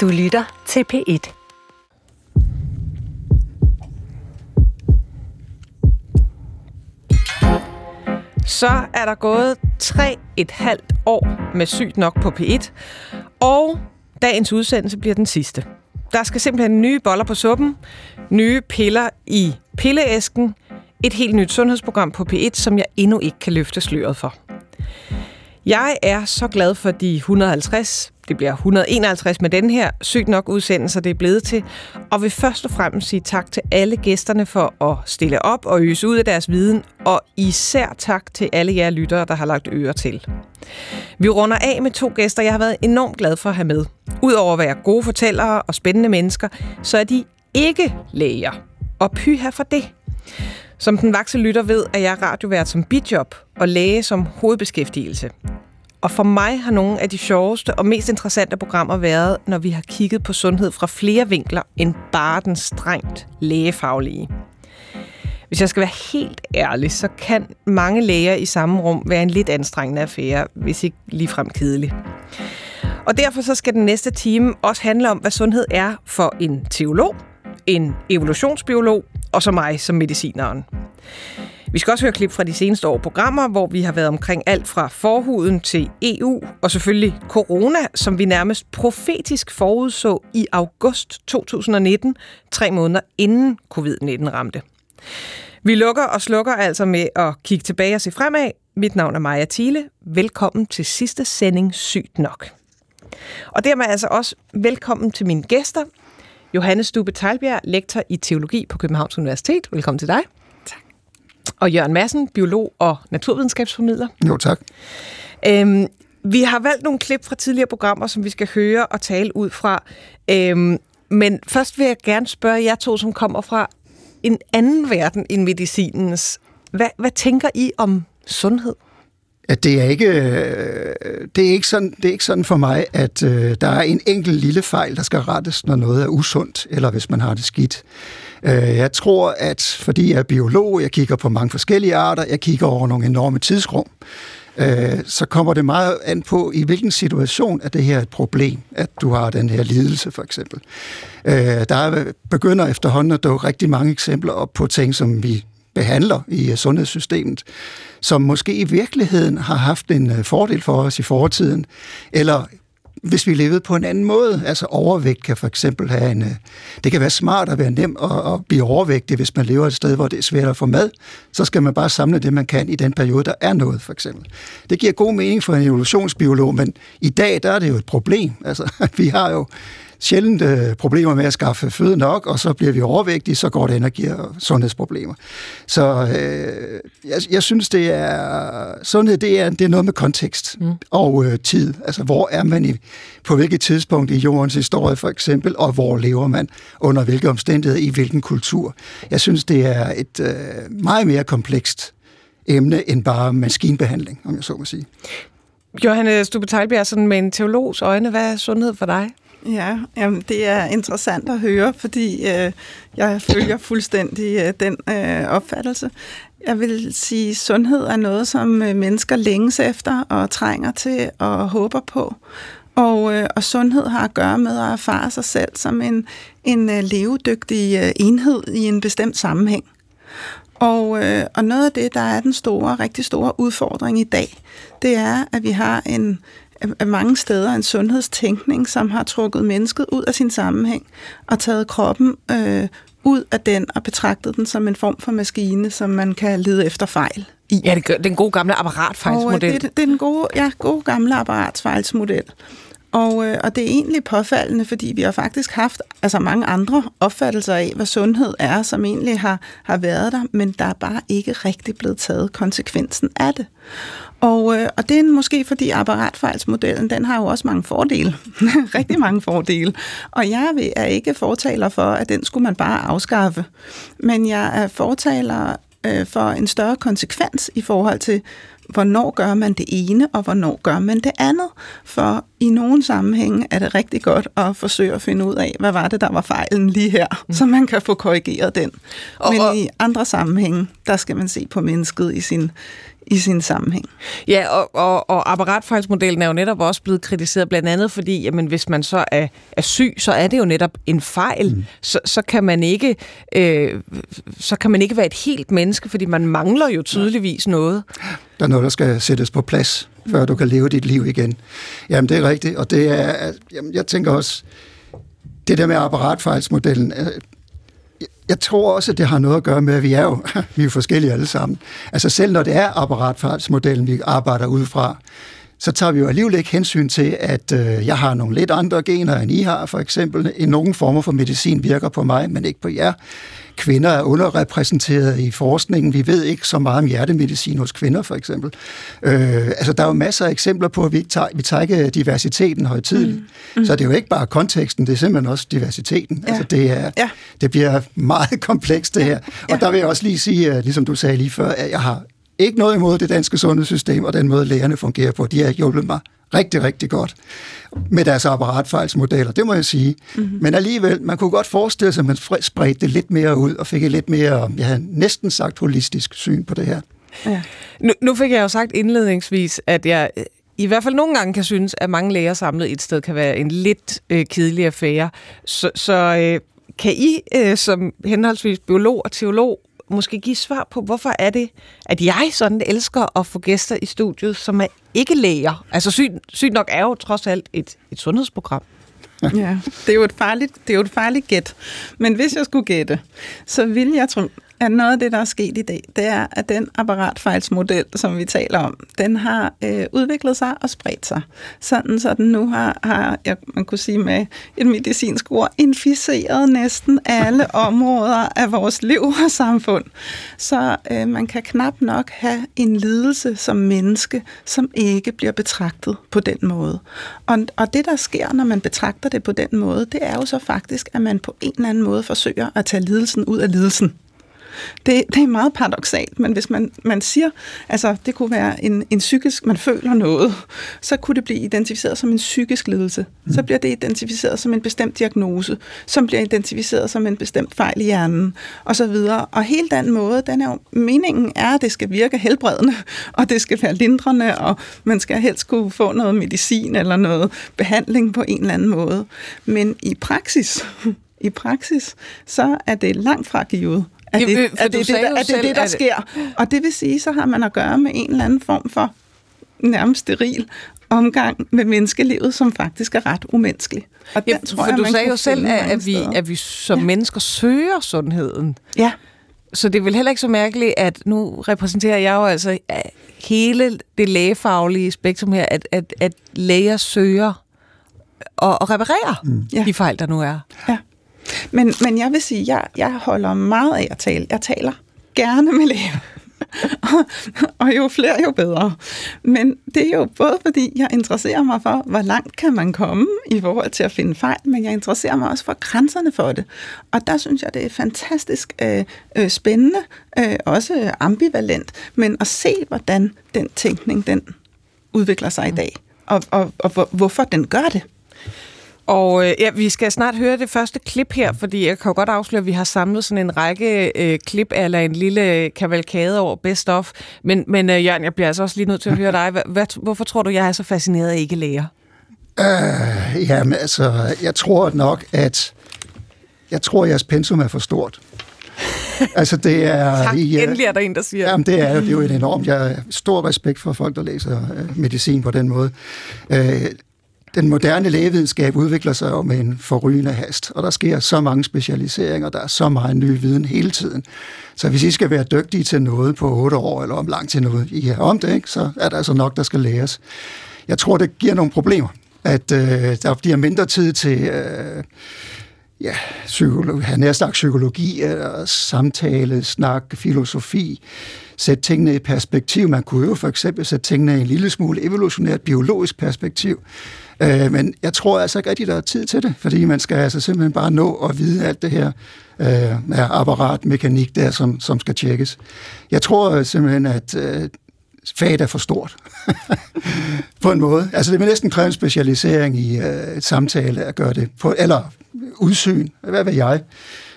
Du lytter til P1. Så er der gået tre et halvt år med Sygt Nok på P1, og dagens udsendelse bliver den sidste. Der skal simpelthen nye boller på suppen, nye piller i pilleæsken, et helt nyt sundhedsprogram på P1, som jeg endnu ikke kan løfte sløret for. Jeg er så glad for de 150, det bliver 151 med den her sygt nok udsendelse, det er blevet til, og vil først og fremmest sige tak til alle gæsterne for at stille op og øse ud af deres viden, og især tak til alle jer lyttere, der har lagt ører til. Vi runder af med to gæster, jeg har været enormt glad for at have med. Udover at være gode fortællere og spændende mennesker, så er de ikke læger. Og pyha for det. Som den vakse lytter ved, er jeg radiovært som bidjob og læge som hovedbeskæftigelse. Og for mig har nogle af de sjoveste og mest interessante programmer været, når vi har kigget på sundhed fra flere vinkler end bare den strengt lægefaglige. Hvis jeg skal være helt ærlig, så kan mange læger i samme rum være en lidt anstrengende affære, hvis ikke ligefrem kedelig. Og derfor så skal den næste time også handle om, hvad sundhed er for en teolog, en evolutionsbiolog og så mig som medicineren. Vi skal også høre klip fra de seneste år programmer, hvor vi har været omkring alt fra forhuden til EU og selvfølgelig corona, som vi nærmest profetisk forudså i august 2019, tre måneder inden covid-19 ramte. Vi lukker og slukker altså med at kigge tilbage og se fremad. Mit navn er Maja Thiele. Velkommen til sidste sending Sygt Nok. Og dermed altså også velkommen til mine gæster. Johannes Stube Talbjerg, lektor i teologi på Københavns Universitet. Velkommen til dig. Og Jørgen Madsen, biolog og naturvidenskabsformidler. Jo, tak. Øhm, vi har valgt nogle klip fra tidligere programmer, som vi skal høre og tale ud fra. Øhm, men først vil jeg gerne spørge jer to, som kommer fra en anden verden end medicinens. Hvad, hvad tænker I om sundhed? At det er ikke det er ikke sådan det er ikke sådan for mig at øh, der er en enkelt lille fejl der skal rettes når noget er usundt eller hvis man har det skidt. Øh, jeg tror at fordi jeg er biolog, jeg kigger på mange forskellige arter, jeg kigger over nogle enorme tidsrum. Øh, så kommer det meget an på i hvilken situation er det her et problem at du har den her lidelse for eksempel. Øh, der begynder efterhånden at dukke rigtig mange eksempler op på ting som vi behandler i øh, sundhedssystemet, som måske i virkeligheden har haft en øh, fordel for os i fortiden, eller hvis vi levede på en anden måde, altså overvægt kan for eksempel have en... Øh, det kan være smart at være nem at, at blive overvægtig, hvis man lever et sted, hvor det er svært at få mad. Så skal man bare samle det, man kan i den periode, der er noget, for eksempel. Det giver god mening for en evolutionsbiolog, men i dag, der er det jo et problem. Altså, vi har jo sjældent øh, problemer med at skaffe føde nok, og så bliver vi overvægtige, så går det ind og giver sundhedsproblemer. Så øh, jeg, jeg synes, det er sundhed, det er, det er noget med kontekst mm. og øh, tid. Altså, hvor er man i, på hvilket tidspunkt i jordens historie for eksempel, og hvor lever man under hvilke omstændigheder, i hvilken kultur. Jeg synes, det er et øh, meget mere komplekst emne end bare maskinbehandling, om jeg så må sige. Johanne Stube Teilbjerg, sådan med en teologs øjne, hvad er sundhed for dig? Ja, jamen, det er interessant at høre, fordi øh, jeg følger fuldstændig øh, den øh, opfattelse. Jeg vil sige, at sundhed er noget, som øh, mennesker længes efter og trænger til og håber på. Og, øh, og sundhed har at gøre med at erfare sig selv som en, en øh, levedygtig øh, enhed i en bestemt sammenhæng. Og, øh, og noget af det, der er den store, rigtig store udfordring i dag, det er, at vi har en, mange steder en sundhedstænkning, som har trukket mennesket ud af sin sammenhæng og taget kroppen øh, ud af den og betragtet den som en form for maskine, som man kan lede efter fejl i. Ja, det er den gode gamle apparatfejlsmodel. Og, øh, det, det er den gode, ja, gode gamle apparatfejlsmodel. Og, øh, og det er egentlig påfaldende, fordi vi har faktisk haft altså mange andre opfattelser af, hvad sundhed er, som egentlig har, har været der, men der er bare ikke rigtig blevet taget konsekvensen af det. Og, øh, og det er måske fordi apparatfejlsmodellen, den har jo også mange fordele. Rigtig mange fordele. Og jeg er ikke fortaler for, at den skulle man bare afskaffe. Men jeg er fortaler øh, for en større konsekvens i forhold til, hvornår gør man det ene, og hvornår gør man det andet. For i nogle sammenhænge er det rigtig godt at forsøge at finde ud af, hvad var det, der var fejlen lige her, mm. så man kan få korrigeret den. Og, Men og, i andre sammenhænge, der skal man se på mennesket i sin, i sin sammenhæng. Ja, og, og, og apparatfejlsmodellen er jo netop også blevet kritiseret, blandt andet fordi, jamen, hvis man så er, er syg, så er det jo netop en fejl. Mm. Så, så, kan man ikke, øh, så kan man ikke være et helt menneske, fordi man mangler jo tydeligvis noget. Der er noget, der skal sættes på plads, før du kan leve dit liv igen. Jamen, det er rigtigt, og det er, jamen, jeg tænker også, det der med apparatfejlsmodellen, øh, jeg tror også, at det har noget at gøre med, at vi er jo vi er forskellige alle sammen. Altså selv når det er apparatfartsmodellen, vi arbejder ud fra, så tager vi jo alligevel ikke hensyn til, at øh, jeg har nogle lidt andre gener, end I har, for eksempel. I nogle former for medicin virker på mig, men ikke på jer. Kvinder er underrepræsenteret i forskningen. Vi ved ikke så meget om hjertemedicin hos kvinder, for eksempel. Øh, altså, der er jo masser af eksempler på, at vi, ikke tager, vi tager ikke diversiteten højtidligt. Mm. Mm. Så det er jo ikke bare konteksten, det er simpelthen også diversiteten. Ja. Altså, det, er, ja. det bliver meget komplekst, det her. Ja. Og der vil jeg også lige sige, øh, ligesom du sagde lige før, at jeg har ikke noget imod det danske sundhedssystem og den måde, lægerne fungerer på. De har hjulpet mig rigtig, rigtig godt med deres apparatfejlsmodeller, det må jeg sige. Mm-hmm. Men alligevel, man kunne godt forestille sig, at man spredte det lidt mere ud og fik et lidt mere, jeg har næsten sagt, holistisk syn på det her. Ja. Nu, nu fik jeg jo sagt indledningsvis, at jeg i hvert fald nogle gange kan synes, at mange læger samlet et sted kan være en lidt øh, kedelig affære. Så, så øh, kan I øh, som henholdsvis biolog og teolog måske give svar på, hvorfor er det, at jeg sådan elsker at få gæster i studiet, som er ikke læger? Altså sygt, syg nok er jo trods alt et, et sundhedsprogram. Ja, det er jo et farligt, det er jo et farligt gæt. Men hvis jeg skulle gætte, så ville jeg tro, at noget af det, der er sket i dag, det er, at den apparatfejlsmodel, som vi taler om, den har øh, udviklet sig og spredt sig. Sådan, så den nu har, har jeg, man kunne sige med et medicinsk ord, inficeret næsten alle områder af vores liv og samfund. Så øh, man kan knap nok have en lidelse som menneske, som ikke bliver betragtet på den måde. Og, og det, der sker, når man betragter det på den måde, det er jo så faktisk, at man på en eller anden måde forsøger at tage lidelsen ud af lidelsen. Det, det er meget paradoxalt, men hvis man, man siger, altså det kunne være en, en psykisk, man føler noget, så kunne det blive identificeret som en psykisk lidelse. Mm. Så bliver det identificeret som en bestemt diagnose, som bliver identificeret som en bestemt fejl i hjernen, og så videre. Og helt den måde, den er jo, meningen er, at det skal virke helbredende, og det skal være lindrende, og man skal helst kunne få noget medicin eller noget behandling på en eller anden måde. Men i praksis, i praksis, så er det langt fra givet, er det, er det, det, der, er det, det, der sker? Og det vil sige, så har man at gøre med en eller anden form for nærmest steril omgang med menneskelivet, som faktisk er ret umenneskelig. Og ja, tror for jeg, du sagde jo selv, at, at, vi, at vi som ja. mennesker søger sundheden. Ja. Så det er vel heller ikke så mærkeligt, at nu repræsenterer jeg jo altså hele det lægefaglige spektrum her, at, at, at læger søger og, og reparerer mm. de fejl, der nu er. Ja. Men, men jeg vil sige, jeg, jeg holder meget af at tale. Jeg taler gerne med læger. og jo flere, jo bedre. Men det er jo både fordi, jeg interesserer mig for, hvor langt kan man komme i forhold til at finde fejl, men jeg interesserer mig også for grænserne for det. Og der synes jeg, det er fantastisk øh, øh, spændende, øh, også ambivalent, men at se, hvordan den tænkning, den udvikler sig i dag, og, og, og, og hvorfor den gør det. Og øh, ja, vi skal snart høre det første klip her, fordi jeg kan jo godt afsløre, at vi har samlet sådan en række øh, klip, eller en lille kavalkade over Best of. Men, men øh, Jørgen, jeg bliver altså også lige nødt til at høre dig. Hvad, hvad, hvorfor tror du, jeg er så fascineret af ikke læger? Øh, jamen altså, jeg tror nok, at jeg tror, at jeres pensum er for stort. altså det er... Tak, I, endelig er der en, der siger jamen, det. Er, det er jo en enormt... Jeg har stor respekt for folk, der læser øh, medicin på den måde. Øh, den moderne lægevidenskab udvikler sig jo med en forrygende hast, og der sker så mange specialiseringer, der er så meget ny viden hele tiden. Så hvis I skal være dygtige til noget på otte år, eller om langt til noget, I er om det, ikke, så er der altså nok, der skal læres. Jeg tror, det giver nogle problemer, at øh, der bliver mindre tid til... Øh, ja, psykologi, nær sagt psykologi, eller samtale, snak, filosofi, sætte tingene i perspektiv. Man kunne jo for eksempel sætte tingene i en lille smule evolutionært biologisk perspektiv. Øh, men jeg tror altså ikke rigtig, der er tid til det, fordi man skal altså simpelthen bare nå at vide alt det her øh, apparatmekanik der, som, som skal tjekkes. Jeg tror simpelthen, at øh, faget er for stort. på en måde. Altså det vil næsten kræve en specialisering i øh, et samtale at gøre det på, eller udsyn, hvad ved jeg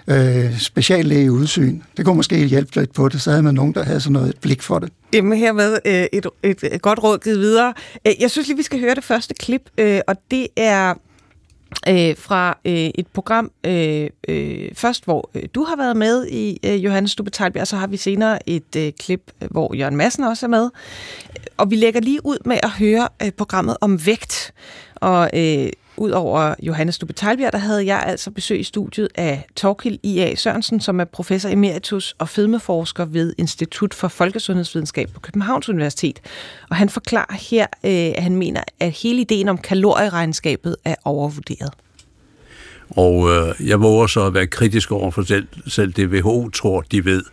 øh, speciallæge udsyn. Det kunne måske hjælpe lidt på det, så havde man nogen, der havde sådan noget et blik for det. Jamen hermed øh, et, et, et godt råd givet videre. Øh, jeg synes lige, vi skal høre det første klip, øh, og det er øh, fra øh, et program øh, øh, først, hvor øh, du har været med i øh, Johannes Stube og så har vi senere et øh, klip, hvor Jørgen Madsen også er med. Og vi lægger lige ud med at høre øh, programmet om vægt. Og øh, Udover Johannes Stube der havde jeg altså besøg i studiet af Torkil I.A. Sørensen, som er professor emeritus og fedmeforsker ved Institut for Folkesundhedsvidenskab på Københavns Universitet. Og han forklarer her, øh, at han mener, at hele ideen om kalorieregnskabet er overvurderet. Og øh, jeg våger så at være kritisk over for selv, selv det WHO tror, de ved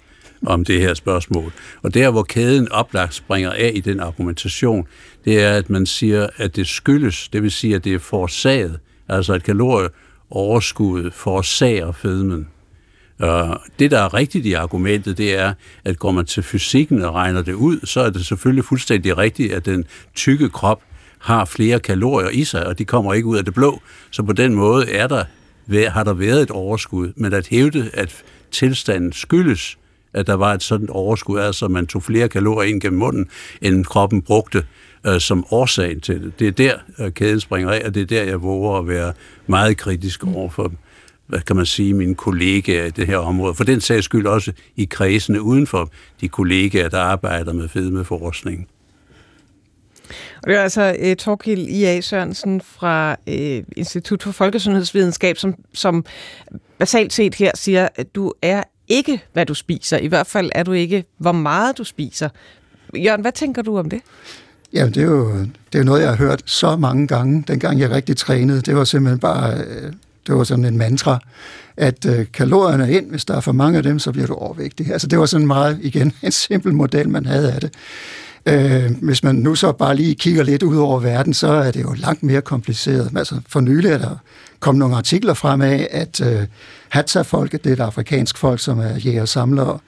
om det her spørgsmål. Og der, hvor kæden oplagt springer af i den argumentation, det er, at man siger, at det skyldes, det vil sige, at det er forårsaget, altså at kalorieoverskuddet forårsager fedmen. Og det, der er rigtigt i argumentet, det er, at går man til fysikken og regner det ud, så er det selvfølgelig fuldstændig rigtigt, at den tykke krop har flere kalorier i sig, og de kommer ikke ud af det blå. Så på den måde er der, har der været et overskud. Men at hævde, at tilstanden skyldes, at der var et sådan overskud, altså man tog flere kalorier ind gennem munden, end kroppen brugte, øh, som årsagen til det. Det er der, øh, kæden springer af, og det er der, jeg våger at være meget kritisk over for hvad kan man sige, mine kollegaer i det her område. For den sags skyld også i kredsene udenfor de kollegaer, der arbejder med fedmeforskning. Og det er altså øh, eh, Torkild I.A. Sørensen fra eh, Institut for Folkesundhedsvidenskab, som, som basalt set her siger, at du er ikke, hvad du spiser. I hvert fald er du ikke, hvor meget du spiser. Jørgen, hvad tænker du om det? Ja, det er jo det er noget, jeg har hørt så mange gange, dengang jeg rigtig trænede. Det var simpelthen bare, øh, det var sådan en mantra, at øh, kalorierne ind, hvis der er for mange af dem, så bliver du overvægtig. Altså det var sådan meget, igen, en simpel model, man havde af det. Øh, hvis man nu så bare lige kigger lidt ud over verden, så er det jo langt mere kompliceret. Altså for nylig er der kommet nogle artikler frem af, at øh, Hadza-folket, det er et afrikansk folk, som er jæger og samlere,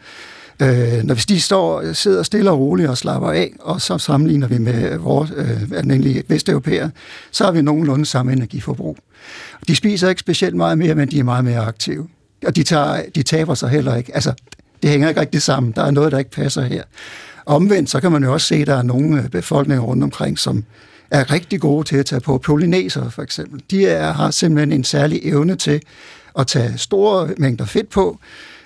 Øh, når hvis de står, sidder stille og roligt og slapper af, og så sammenligner vi med vores øh, almindelige vesteuropæer, så har vi nogenlunde samme energiforbrug. De spiser ikke specielt meget mere, men de er meget mere aktive. Og de, tager, de taber sig heller ikke. Altså, det hænger ikke rigtig sammen. Der er noget, der ikke passer her. Omvendt, så kan man jo også se, at der er nogle øh, befolkninger rundt omkring, som er rigtig gode til at tage på. polynesere for eksempel. De er, har simpelthen en særlig evne til at tage store mængder fedt på,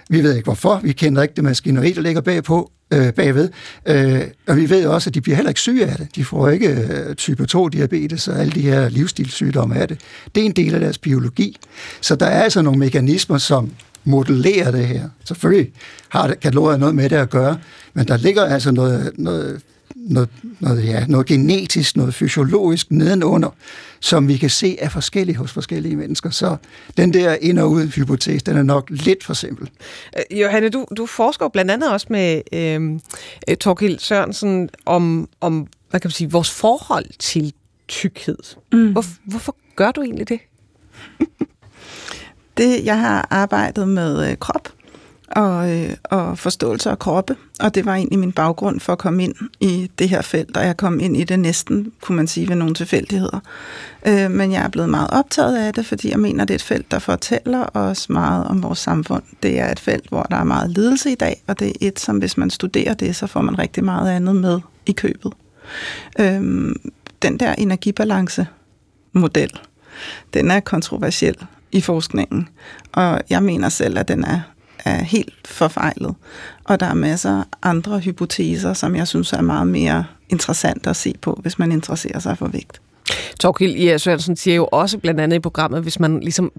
vi ved ikke hvorfor, vi kender ikke det maskineri, der ligger bagpå, øh, bagved. Øh, og vi ved også, at de bliver heller ikke syge af det. De får ikke øh, type 2-diabetes og alle de her livsstilssygdomme af det. Det er en del af deres biologi. Så der er altså nogle mekanismer, som modellerer det her. Selvfølgelig har det, kalorier noget med det at gøre, men der ligger altså noget, noget noget, noget, ja, noget genetisk, noget fysiologisk nedenunder, som vi kan se er forskellige hos forskellige mennesker. Så den der ind- og ud-hypotese, den er nok lidt for simpel. Øh, Johanne, du, du forsker blandt andet også med øhm, øh, Torkild Sørensen om, om hvad kan man sige, vores forhold til tykkhed. Mm. Hvor, hvorfor gør du egentlig det? det, jeg har arbejdet med øh, krop, og, øh, og forståelse af kroppe, og det var egentlig min baggrund for at komme ind i det her felt, og jeg kom ind i det næsten, kunne man sige, ved nogle tilfældigheder. Øh, men jeg er blevet meget optaget af det, fordi jeg mener, det er et felt, der fortæller os meget om vores samfund. Det er et felt, hvor der er meget lidelse i dag, og det er et, som hvis man studerer det, så får man rigtig meget andet med i købet. Øh, den der energibalance-model, den er kontroversiel i forskningen, og jeg mener selv, at den er er helt forfejlet. Og der er masser af andre hypoteser, som jeg synes er meget mere interessant at se på, hvis man interesserer sig for vægt. Torkild I. Sørensen siger jo også blandt andet i programmet, hvis man ligesom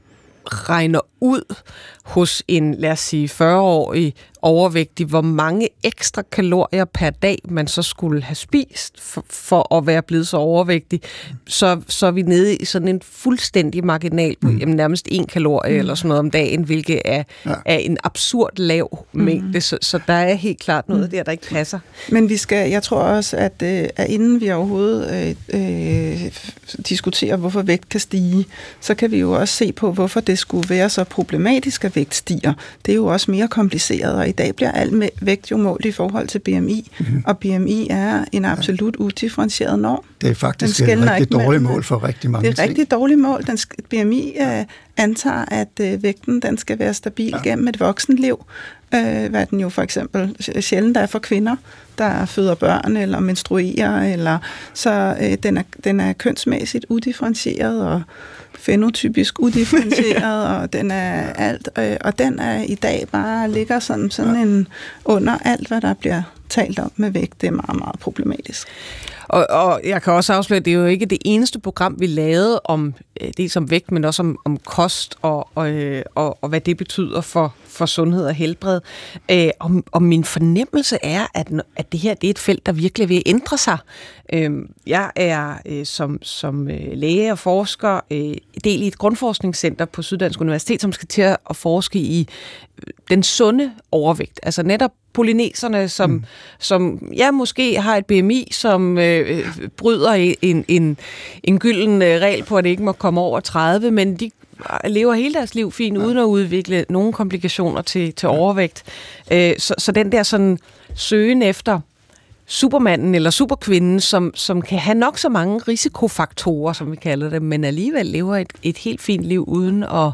regner ud hos en, lad os sige, 40-årig overvægtig, hvor mange ekstra kalorier per dag man så skulle have spist for, for at være blevet så overvægtig, så, så er vi nede i sådan en fuldstændig marginal på mm. jamen, nærmest en kalorie mm. eller sådan noget om dagen, hvilket er, ja. er en absurd lav mm. mængde, så, så der er helt klart noget mm. der, der ikke passer. Men vi skal, jeg tror også, at, øh, at inden vi overhovedet øh, øh, diskuterer, hvorfor vægt kan stige, så kan vi jo også se på, hvorfor det skulle være så problematisk, at vægt stiger. Det er jo også mere kompliceret, og et dag bliver al vægt jo målt i forhold til BMI, mm-hmm. og BMI er en absolut udifferentieret norm. Det er faktisk et rigtig dårligt mål for rigtig mange Det er et rigtig dårligt mål. Den BMI uh, antager, at uh, vægten den skal være stabil ja. gennem et voksenliv, uh, hvad den jo for eksempel sjældent er for kvinder, der føder børn eller menstruerer, eller så uh, den, er, den er kønsmæssigt udifferentieret og fenotypisk udifferentieret, og den er alt, øh, og den er i dag bare ligger sådan, sådan ja. en under alt, hvad der bliver talt om med vægt. Det er meget, meget problematisk. Og, og jeg kan også afsløre, at det er jo ikke det eneste program, vi lavede om øh, det som vægt, men også om, om kost og, og, øh, og, og hvad det betyder for, for sundhed og helbred. Øh, og, og min fornemmelse er, at, at det her det er et felt, der virkelig vil ændre sig. Øh, jeg er øh, som, som øh, læge og forsker øh, del i et grundforskningscenter på Syddansk Universitet, som skal til at forske i den sunde overvægt. Altså netop polyneserne, som, mm. som ja, måske har et BMI, som øh, bryder en, en, en gylden øh, regel på, at det ikke må komme over 30, men de lever hele deres liv fint, ja. uden at udvikle nogle komplikationer til, til overvægt. Øh, så, så den der sådan søgen efter supermanden eller superkvinden, som, som kan have nok så mange risikofaktorer, som vi kalder det, men alligevel lever et, et helt fint liv uden at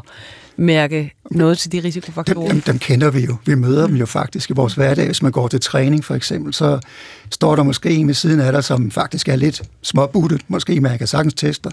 mærke noget til de risikofaktorer? Dem, dem, dem kender vi jo. Vi møder dem jo faktisk i vores hverdag. Hvis man går til træning for eksempel, så står der måske en ved siden af dig, som faktisk er lidt småbuttet. Måske man kan sagtens teste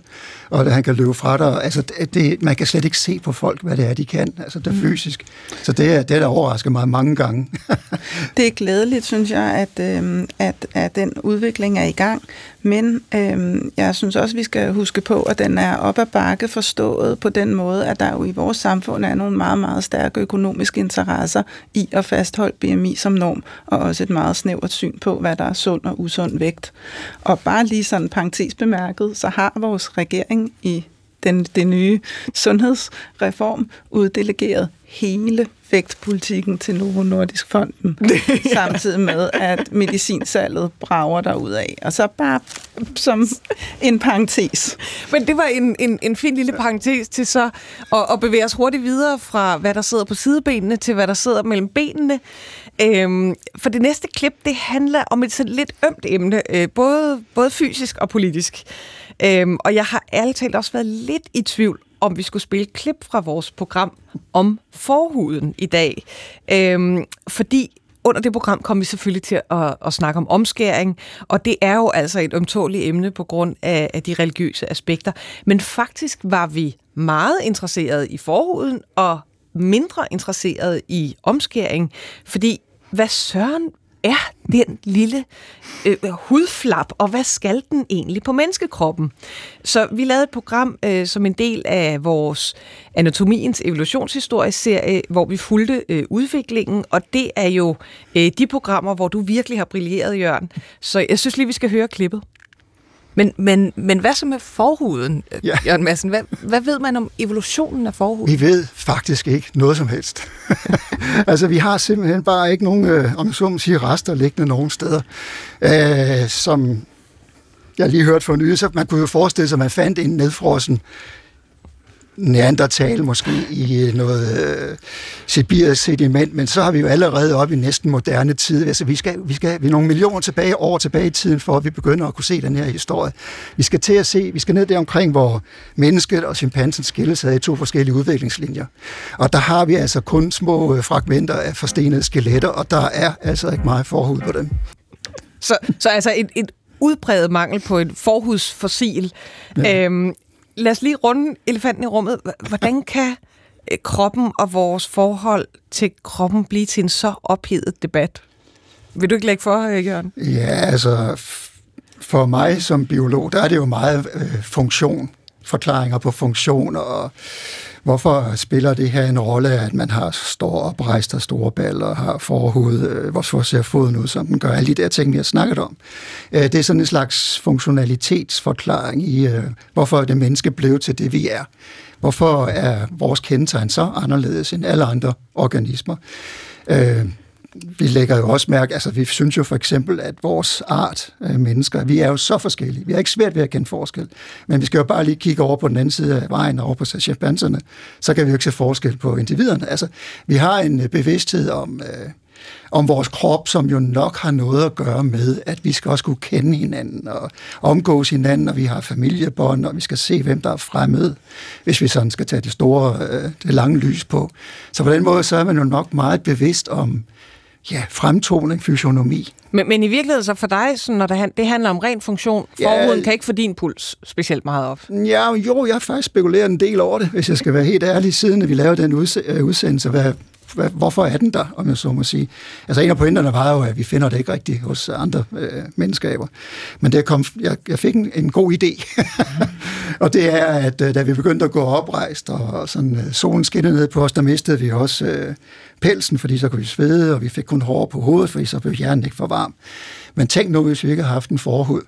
og han kan løbe fra dig. Altså, det, man kan slet ikke se på folk, hvad det er, de kan. Altså, det er mm. fysisk. Så det er det, der overrasker mig mange gange. det er glædeligt, synes jeg, at, øh, at, at den udvikling er i gang. Men øh, jeg synes også, vi skal huske på, at den er op ad bakke forstået på den måde, at der jo i vores samfund er nogle meget, meget stærke økonomiske interesser i at fastholde BMI som norm, og også et meget snævert syn på, hvad der er sund og usund vægt. Og bare lige sådan parentes bemærket, så har vores regering i den, den nye sundhedsreform uddelegeret hele vægtpolitikken til Novo Nordisk Fonden, samtidig med, at medicinsalget brager af. Og så bare som en parentes. Men det var en, en, en fin lille parentes til så at, at bevæge os hurtigt videre fra, hvad der sidder på sidebenene, til hvad der sidder mellem benene. Øhm, for det næste klip, det handler om et sådan lidt ømt emne, øh, både, både fysisk og politisk. Øhm, og jeg har ærligt talt også været lidt i tvivl om vi skulle spille klip fra vores program om forhuden i dag. Øhm, fordi under det program kom vi selvfølgelig til at, at snakke om omskæring, og det er jo altså et omtåligt emne på grund af, af de religiøse aspekter. Men faktisk var vi meget interesserede i forhuden og mindre interesseret i omskæring, fordi hvad søren er den lille øh, hudflap, og hvad skal den egentlig på menneskekroppen? Så vi lavede et program øh, som en del af vores Anatomiens evolutionshistorie-serie, hvor vi fulgte øh, udviklingen, og det er jo øh, de programmer, hvor du virkelig har brilleret, Jørgen. Så jeg synes lige, vi skal høre klippet. Men, men, men hvad så med forhuden, ja. Jørgen Madsen? Hvad, hvad ved man om evolutionen af forhuden? Vi ved faktisk ikke noget som helst. altså, vi har simpelthen bare ikke nogen, øh, om så må sige, rester liggende nogen steder, øh, som jeg lige hørte for nylig, så man kunne jo forestille sig, at man fandt en nedfrossen neandertal måske i noget øh, sibirisk sediment, men så har vi jo allerede op i næsten moderne tid. Altså vi skal, vi skal vi er nogle millioner tilbage, år tilbage i tiden, for at vi begynder at kunne se den her historie. Vi skal til at se, vi skal ned der omkring, hvor mennesket og chimpansen skilles ad i to forskellige udviklingslinjer. Og der har vi altså kun små øh, fragmenter af forstenede skeletter, og der er altså ikke meget forhud på dem. Så, så altså et, et udpræget mangel på et forhudsfossil. Ja. Øhm, lad os lige runde elefanten i rummet. Hvordan kan øh, kroppen og vores forhold til kroppen blive til en så ophedet debat? Vil du ikke lægge for, øh, Jørgen? Ja, altså for mig som biolog, der er det jo meget øh, funktion, forklaringer på funktion og Hvorfor spiller det her en rolle, at man har står oprejst og store baller, har forhud, øh, hvorfor ser foden ud, som den gør, alle de der ting, vi har snakket om. Øh, det er sådan en slags funktionalitetsforklaring i, øh, hvorfor det menneske blev til det, vi er. Hvorfor er vores kendetegn så anderledes end alle andre organismer? Øh, vi lægger jo også mærke, altså vi synes jo for eksempel, at vores art af mennesker, vi er jo så forskellige. Vi er ikke svært ved at kende forskel. Men vi skal jo bare lige kigge over på den anden side af vejen, over på chimpanserne, så kan vi jo ikke se forskel på individerne. Altså, vi har en øh, bevidsthed om, øh, om vores krop, som jo nok har noget at gøre med, at vi skal også kunne kende hinanden og omgås hinanden, og vi har familiebånd, og vi skal se, hvem der er fremmed, hvis vi sådan skal tage det store, øh, det lange lys på. Så på den måde, så er man jo nok meget bevidst om ja, fremtoning, fysionomi. Men, men i virkeligheden så for dig, så når det, det handler om ren funktion, forhuden ja, kan ikke få din puls specielt meget op? Ja, jo, jeg har faktisk spekuleret en del over det, hvis jeg skal være helt ærlig, siden at vi lavede den øh, udsendelse. Hvad, hvad, hvorfor er den der, om jeg så må sige? Altså en af pointerne var jo, at vi finder det ikke rigtigt hos andre øh, menneskaber. Men det kom, jeg, jeg fik en, en god idé. og det er, at øh, da vi begyndte at gå oprejst, og, og sådan, øh, solen skinnede ned på os, der mistede vi også øh, pelsen, fordi så kunne vi svede, og vi fik kun hår på hovedet, fordi så blev hjernen ikke for varm. Men tænk nu, hvis vi ikke havde haft en forhud,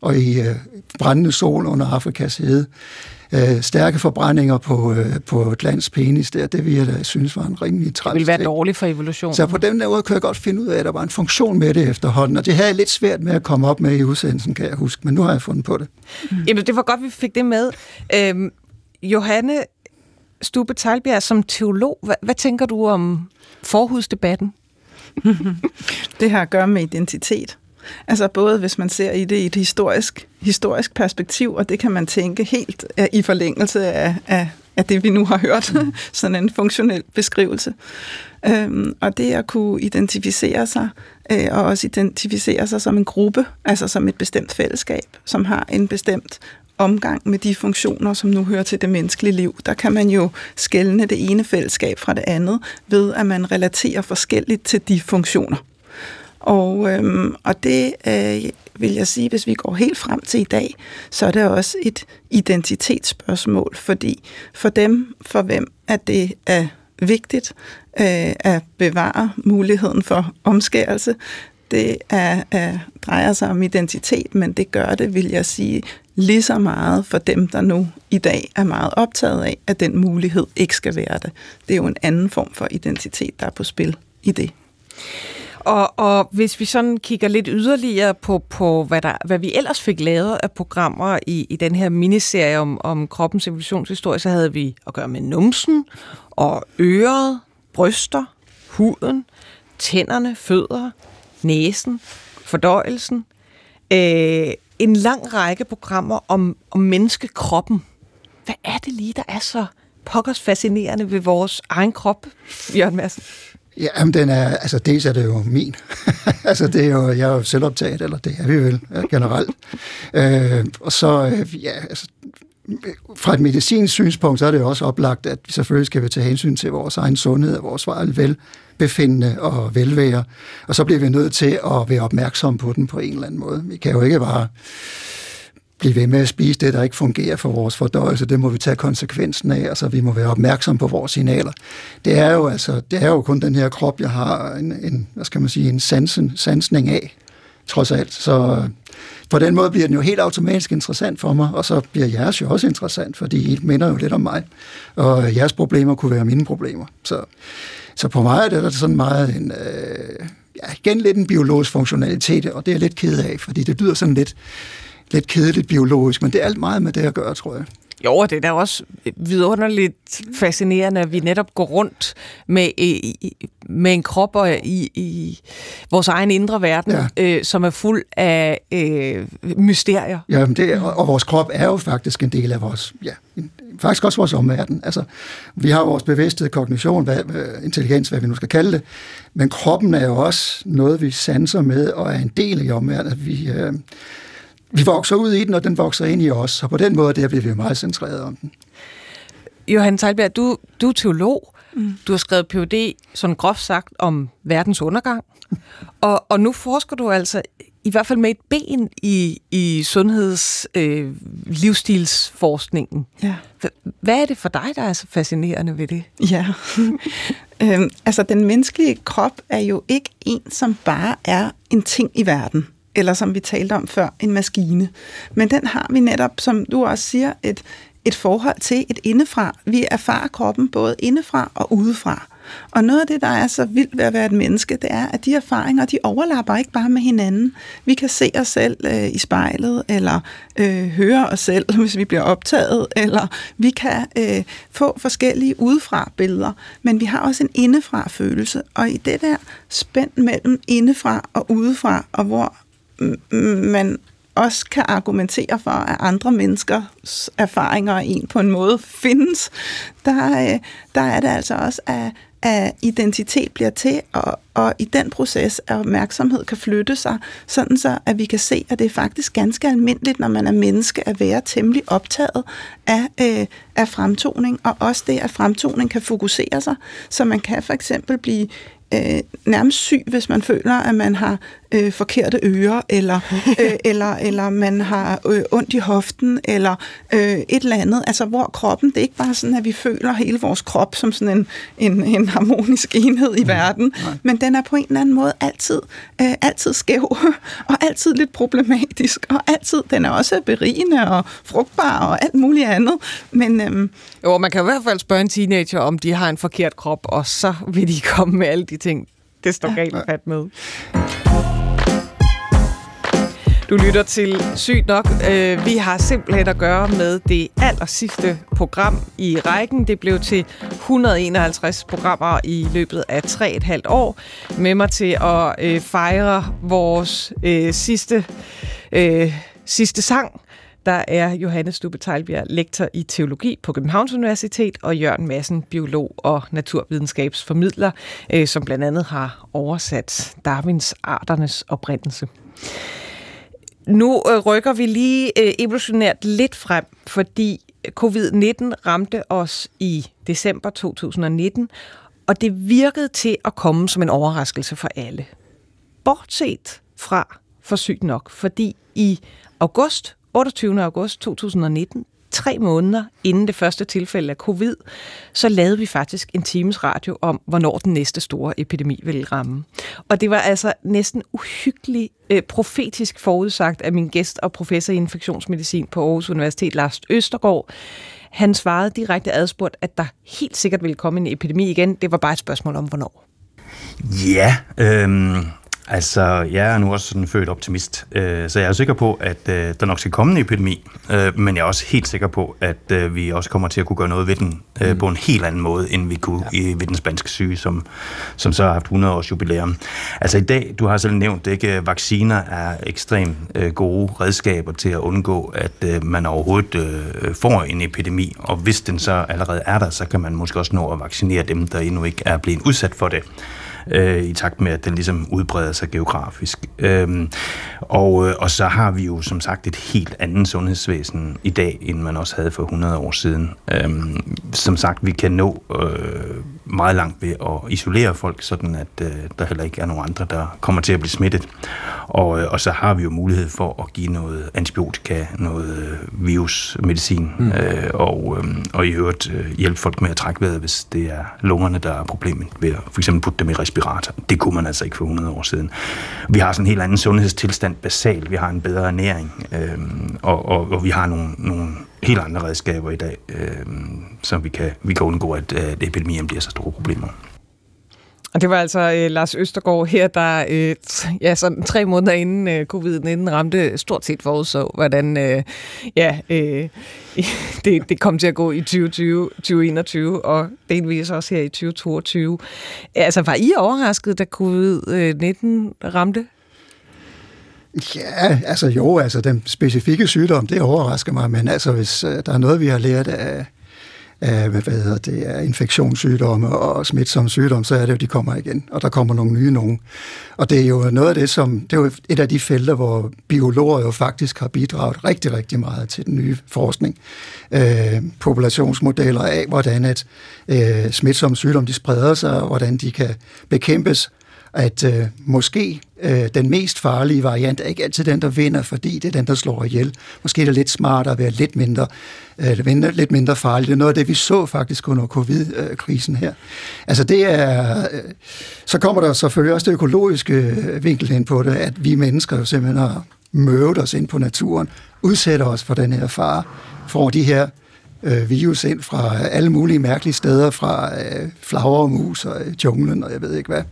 og i øh, brændende sol under Afrikas hede, øh, stærke forbrændinger på, øh, på et lands penis der, det vil jeg da synes var en rimelig træls Det vil være dårligt for evolutionen. Så på den måde kan jeg godt finde ud af, at der var en funktion med det efterhånden, og det havde jeg lidt svært med at komme op med i udsendelsen, kan jeg huske, men nu har jeg fundet på det. Mm. Jamen, det var godt, vi fik det med. Øhm, Johanne Stube Teilbjerg, som teolog, hvad, hvad tænker du om forhudsdebatten? det har at gøre med identitet. Altså både hvis man ser i det i et historisk, historisk perspektiv, og det kan man tænke helt uh, i forlængelse af, af, af det, vi nu har hørt, mm. sådan en funktionel beskrivelse. Øhm, og det at kunne identificere sig, øh, og også identificere sig som en gruppe, altså som et bestemt fællesskab, som har en bestemt omgang med de funktioner, som nu hører til det menneskelige liv. Der kan man jo skælne det ene fællesskab fra det andet, ved at man relaterer forskelligt til de funktioner. Og, øhm, og det øh, vil jeg sige, hvis vi går helt frem til i dag, så er det også et identitetsspørgsmål, fordi for dem, for hvem at det er vigtigt øh, at bevare muligheden for omskærelse, det er, er, drejer sig om identitet, men det gør det, vil jeg sige, lige så meget for dem, der nu i dag er meget optaget af, at den mulighed ikke skal være det. Det er jo en anden form for identitet, der er på spil i det. Og, og hvis vi sådan kigger lidt yderligere på, på hvad, der, hvad vi ellers fik lavet af programmer i, i den her miniserie om, om kroppens evolutionshistorie, så havde vi at gøre med numsen og øret, bryster, huden, tænderne, fødder, næsen, fordøjelsen. Øh, en lang række programmer om, om menneskekroppen. Hvad er det lige, der er så pokkers fascinerende ved vores egen krop, Jørgen Madsen? Ja, men den er, altså dels er det jo min. altså det er jo, jeg er jo selvoptaget, eller det er vi vel generelt. Øh, og så, øh, ja, altså, fra et medicinsk synspunkt, så er det jo også oplagt, at vi selvfølgelig skal vi tage hensyn til vores egen sundhed og vores velbefindende og velvære. Og så bliver vi nødt til at være opmærksom på den på en eller anden måde. Vi kan jo ikke bare blive ved med at spise det, der ikke fungerer for vores fordøjelse. Det må vi tage konsekvensen af, altså vi må være opmærksom på vores signaler. Det er jo altså, det er jo kun den her krop, jeg har en, en hvad skal man sige, en sansen, sansning af, trods alt. Så på den måde bliver den jo helt automatisk interessant for mig, og så bliver jeres jo også interessant, fordi I minder jo lidt om mig, og jeres problemer kunne være mine problemer. Så, så på mig er det altså sådan meget en, øh, ja, igen lidt en biologisk funktionalitet, og det er jeg lidt ked af, fordi det lyder sådan lidt lidt kedeligt biologisk, men det er alt meget med det at gøre, tror jeg. Jo, det er da også vidunderligt fascinerende, at vi netop går rundt med, med en krop og i, i vores egen indre verden, ja. øh, som er fuld af øh, mysterier. Ja, det er, og, og vores krop er jo faktisk en del af vores, ja, faktisk også vores omverden. Altså, vi har vores bevidsthed, kognition, hvad, intelligens, hvad vi nu skal kalde det, men kroppen er jo også noget, vi sanser med og er en del af omverdenen. Vi, øh, vi vokser ud i den, og den vokser ind i os, og på den måde der bliver vi meget centreret om den. Johan Teilberg, du, du er teolog. Mm. Du har skrevet Ph.D. sådan groft sagt om verdens undergang. og, og nu forsker du altså i hvert fald med et ben i, i sundheds øh, livsstilsforskningen. Ja. Hvad er det for dig, der er så fascinerende ved det? Ja, øhm, altså den menneskelige krop er jo ikke en, som bare er en ting i verden eller som vi talte om før, en maskine. Men den har vi netop, som du også siger, et, et forhold til et indefra. Vi erfarer kroppen både indefra og udefra. Og noget af det, der er så vildt ved at være et menneske, det er, at de erfaringer, de overlapper ikke bare med hinanden. Vi kan se os selv øh, i spejlet, eller øh, høre os selv, hvis vi bliver optaget, eller vi kan øh, få forskellige udefra billeder, men vi har også en indefra følelse. Og i det der spænd mellem indefra og udefra, og hvor man også kan argumentere for, at andre menneskers erfaringer og en på en måde findes, der, øh, der er det altså også, at, at identitet bliver til, og, og i den proces, at opmærksomhed kan flytte sig, sådan så, at vi kan se, at det er faktisk ganske almindeligt, når man er menneske, at være temmelig optaget af, øh, af fremtoning, og også det, at fremtoning kan fokusere sig, så man kan for eksempel blive øh, nærmest syg, hvis man føler, at man har øh, forkerte ører, eller, øh, eller, eller man har øh, ondt i hoften, eller øh, et eller andet. Altså, hvor kroppen, det er ikke bare sådan, at vi føler hele vores krop som sådan en, en, en harmonisk enhed i verden, Nej. men den er på en eller anden måde altid, øh, altid skæv, og altid lidt problematisk, og altid, den er også berigende og frugtbar og alt muligt andet. Men, øh, jo, man kan i hvert fald spørge en teenager, om de har en forkert krop, og så vil de komme med alle de ting, det står galt fat med. Du lytter til Sygt Nok. Øh, vi har simpelthen at gøre med det aller sidste program i rækken. Det blev til 151 programmer i løbet af 3,5 år. Med mig til at øh, fejre vores øh, sidste, sidste sang. Der er Johannes Stubbe Tejlbjerg, lektor i teologi på Københavns Universitet, og Jørgen Madsen, biolog og naturvidenskabsformidler, øh, som blandt andet har oversat Darwins arternes oprindelse. Nu øh, rykker vi lige øh, evolutionært lidt frem, fordi covid-19 ramte os i december 2019, og det virkede til at komme som en overraskelse for alle. Bortset fra for sygt nok, fordi i august, 28. august 2019, tre måneder inden det første tilfælde af covid, så lavede vi faktisk en times radio om, hvornår den næste store epidemi ville ramme. Og det var altså næsten uhyggeligt øh, profetisk forudsagt af min gæst og professor i infektionsmedicin på Aarhus Universitet, Lars Østergaard. Han svarede direkte adspurgt, at der helt sikkert ville komme en epidemi igen. Det var bare et spørgsmål om, hvornår. Ja, øh Altså, jeg er nu også sådan født optimist, øh, så jeg er sikker på, at øh, der nok skal komme en epidemi, øh, men jeg er også helt sikker på, at vi også kommer til at kunne gøre noget ved den mm. på en helt anden måde, end vi kunne ja. i, ved den spanske syge, som, som så har haft 100 års jubilæum. Altså i dag, du har selv nævnt, det ikke vacciner er ekstremt gode redskaber til at undgå, at man overhovedet får en epidemi, og hvis den så allerede er der, så kan man måske også nå at vaccinere dem, der endnu ikke er blevet udsat for det øh, i takt med, at den ligesom udbreder sig geografisk. Øhm, og, øh, og så har vi jo som sagt et helt andet sundhedsvæsen i dag, end man også havde for 100 år siden. Øhm, som sagt, vi kan nå øh, meget langt ved at isolere folk, sådan at øh, der heller ikke er nogen andre, der kommer til at blive smittet. Og, øh, og så har vi jo mulighed for at give noget antibiotika, noget øh, virusmedicin, mm. øh, og, øh, og i øvrigt øh, hjælpe folk med at trække vejret, hvis det er lungerne, der er problemet ved at for eksempel putte dem i respirator. Det kunne man altså ikke for 100 år siden. Vi har sådan en helt anden sundhedstilstand basalt. Vi har en bedre ernæring, øh, og, og, og vi har nogle, nogle helt andre redskaber i dag, øh, så vi kan, vi kan undgå, at, øh, at epidemien bliver så store problemer. Og det var altså øh, Lars Østergaard her, der øh, ja, sådan tre måneder inden øh, covid-19 ramte, stort set forudså, hvordan øh, ja, øh, det, det kom til at gå i 2020, 2021, og delvis også her i 2022. Altså, var I overrasket, da covid-19 ramte? Ja, altså jo, altså den specifikke sygdom, det overrasker mig, men altså hvis uh, der er noget, vi har lært af, af hvad hedder det, af infektionssygdomme og smitsomme sygdomme, så er det jo, de kommer igen, og der kommer nogle nye nogen. Og det er jo noget af det, som, det er jo et af de felter, hvor biologer jo faktisk har bidraget rigtig, rigtig meget til den nye forskning. Øh, populationsmodeller af, hvordan at øh, smitsomme sygdomme, de spreder sig, og hvordan de kan bekæmpes, at øh, måske øh, den mest farlige variant er ikke altid den, der vinder, fordi det er den, der slår ihjel. Måske er det lidt smartere at være lidt mindre, øh, lidt mindre farlig. Det er noget af det, vi så faktisk under covid-krisen her. Altså det er... Øh, så kommer der selvfølgelig også det økologiske øh, vinkel ind på det, at vi mennesker jo simpelthen har møvet os ind på naturen, udsætter os for den her fare, får de her øh, virus ind fra alle mulige mærkelige steder, fra øh, flagermus og øh, junglen og jeg ved ikke hvad.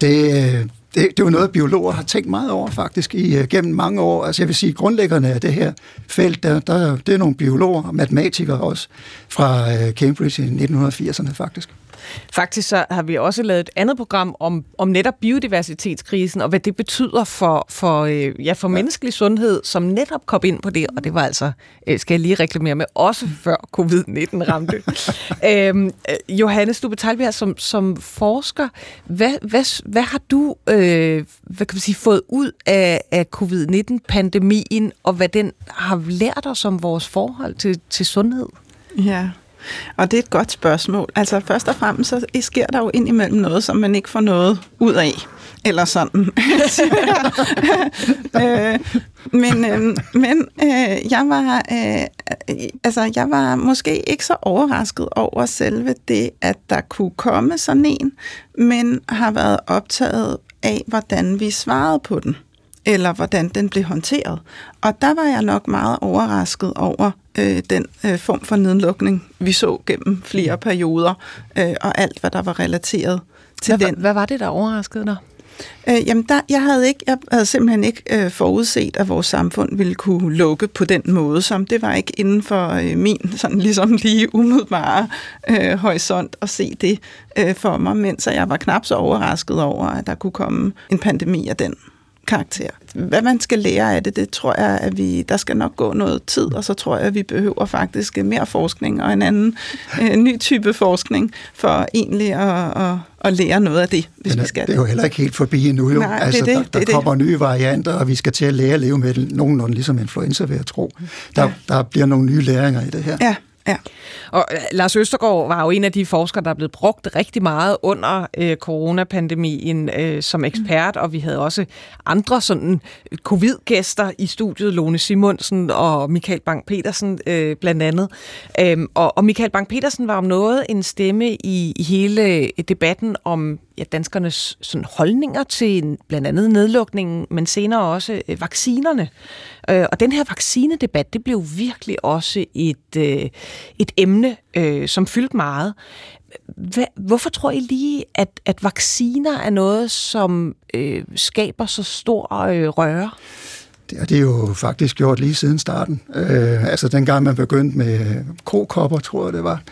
Det, øh, det, det er jo noget, biologer har tænkt meget over faktisk i, øh, gennem mange år. Altså jeg vil sige, grundlæggerne af det her felt, der, der, det er nogle biologer og matematikere også fra øh, Cambridge i 1980'erne faktisk. Faktisk så har vi også lavet et andet program om, om netop biodiversitetskrisen, og hvad det betyder for, for, øh, ja, for ja. menneskelig sundhed, som netop kom ind på det, og det var altså, øh, skal jeg lige reklamere med, også før covid-19 ramte. øhm, øh, Johannes Stube Talbjerg, som, som forsker, hvad, hvad, hvad har du øh, hvad kan man sige, fået ud af, af covid-19-pandemien, og hvad den har lært os om vores forhold til, til sundhed? Ja, og det er et godt spørgsmål. Altså først og fremmest så sker der jo indimellem noget, som man ikke får noget ud af. Eller sådan. øh, men øh, men øh, jeg var øh, altså jeg var måske ikke så overrasket over selve det, at der kunne komme sådan en, men har været optaget af, hvordan vi svarede på den eller hvordan den blev håndteret. Og der var jeg nok meget overrasket over øh, den øh, form for nedlukning, vi så gennem flere perioder, øh, og alt, hvad der var relateret til hvad, den. Hvad var det, der overraskede dig? Øh, jamen, der, jeg, havde ikke, jeg havde simpelthen ikke øh, forudset, at vores samfund ville kunne lukke på den måde, som det var ikke inden for øh, min sådan ligesom lige umiddelbare øh, horisont at se det øh, for mig, mens jeg var knap så overrasket over, at der kunne komme en pandemi af den karakter. Hvad man skal lære af det, det tror jeg, at vi, der skal nok gå noget tid, og så tror jeg, at vi behøver faktisk mere forskning og en anden øh, ny type forskning for egentlig at, at, at lære noget af det, hvis er, vi skal det. er jo heller ikke helt forbi endnu. Jo. Nej, altså, det det, der, der det er kommer det. nye varianter, og vi skal til at lære at leve med det nogenlunde ligesom influenza, vil jeg tro. Der, Ja. der bliver nogle nye læringer i det her. Ja, ja. Og øh, Lars Østergaard var jo en af de forskere, der er blevet brugt rigtig meget under øh, coronapandemien øh, som ekspert, og vi havde også andre sådan øh, covid-gæster i studiet, Lone Simonsen og Michael Bang-Petersen øh, blandt andet. Øhm, og, og Michael Bang-Petersen var om noget en stemme i, i hele øh, debatten om ja, danskernes sådan, holdninger til en- blandt andet nedlukningen, men senere også øh, vaccinerne. Øh, og den her vaccinedebat, det blev virkelig også et, øh, et emne, øh, som fyldte meget. Hvad, hvorfor tror I lige, at, at vacciner er noget, som øh, skaber så stor øh, røre? Det har det jo faktisk gjort lige siden starten. Øh, altså dengang man begyndte med krokopper, tror jeg det var.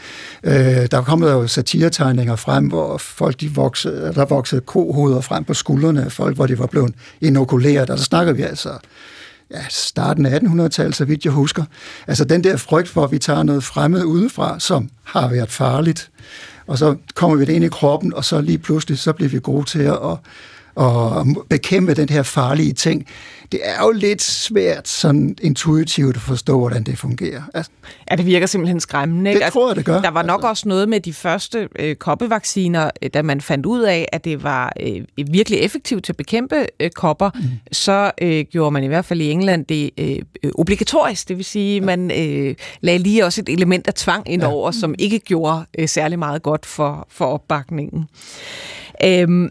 Øh, der kom der jo satiretegninger frem, hvor folk de voksede, der voksede kohoveder frem på skuldrene af folk, hvor de var blevet inokuleret. Og så snakker vi altså ja, starten af 1800-tallet, så vidt jeg husker. Altså den der frygt for, at vi tager noget fremmed udefra, som har været farligt, og så kommer vi det ind i kroppen, og så lige pludselig, så bliver vi gode til at, at bekæmpe den her farlige ting. Det er jo lidt svært sådan intuitivt at forstå, hvordan det fungerer. Altså, Ja, det virker simpelthen skræmmende. Ikke? Det tror jeg, det gør. Der var nok Altså. også noget med de første øh, koppevacciner, øh, da man fandt ud af, at det var øh, virkelig effektivt til at bekæmpe øh, kopper, mm. så øh, gjorde man i hvert fald i England det øh, øh, obligatorisk. Det vil sige, ja. man øh, lagde lige også et element af tvang ind Ja. over, som ikke gjorde øh, særlig meget godt for, for opbakningen. Øhm,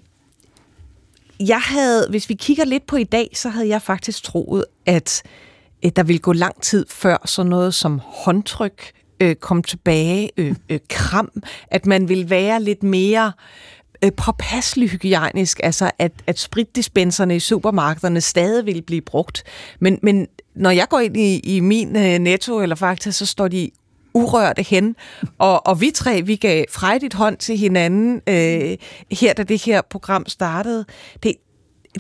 jeg havde, hvis vi kigger lidt på i dag, så havde jeg faktisk troet, at øh, der ville gå lang tid før sådan noget som håndtryk øh, kom tilbage, øh, øh, kram, at man ville være lidt mere øh, påpasselig hygiejnisk, altså at, at spritdispenserne i supermarkederne stadig vil blive brugt. Men, men når jeg går ind i, i min øh, netto eller faktisk, så står de urørte hen. Og, og vi tre, vi gav frejdigt hånd til hinanden øh, her, da det her program startede. Det,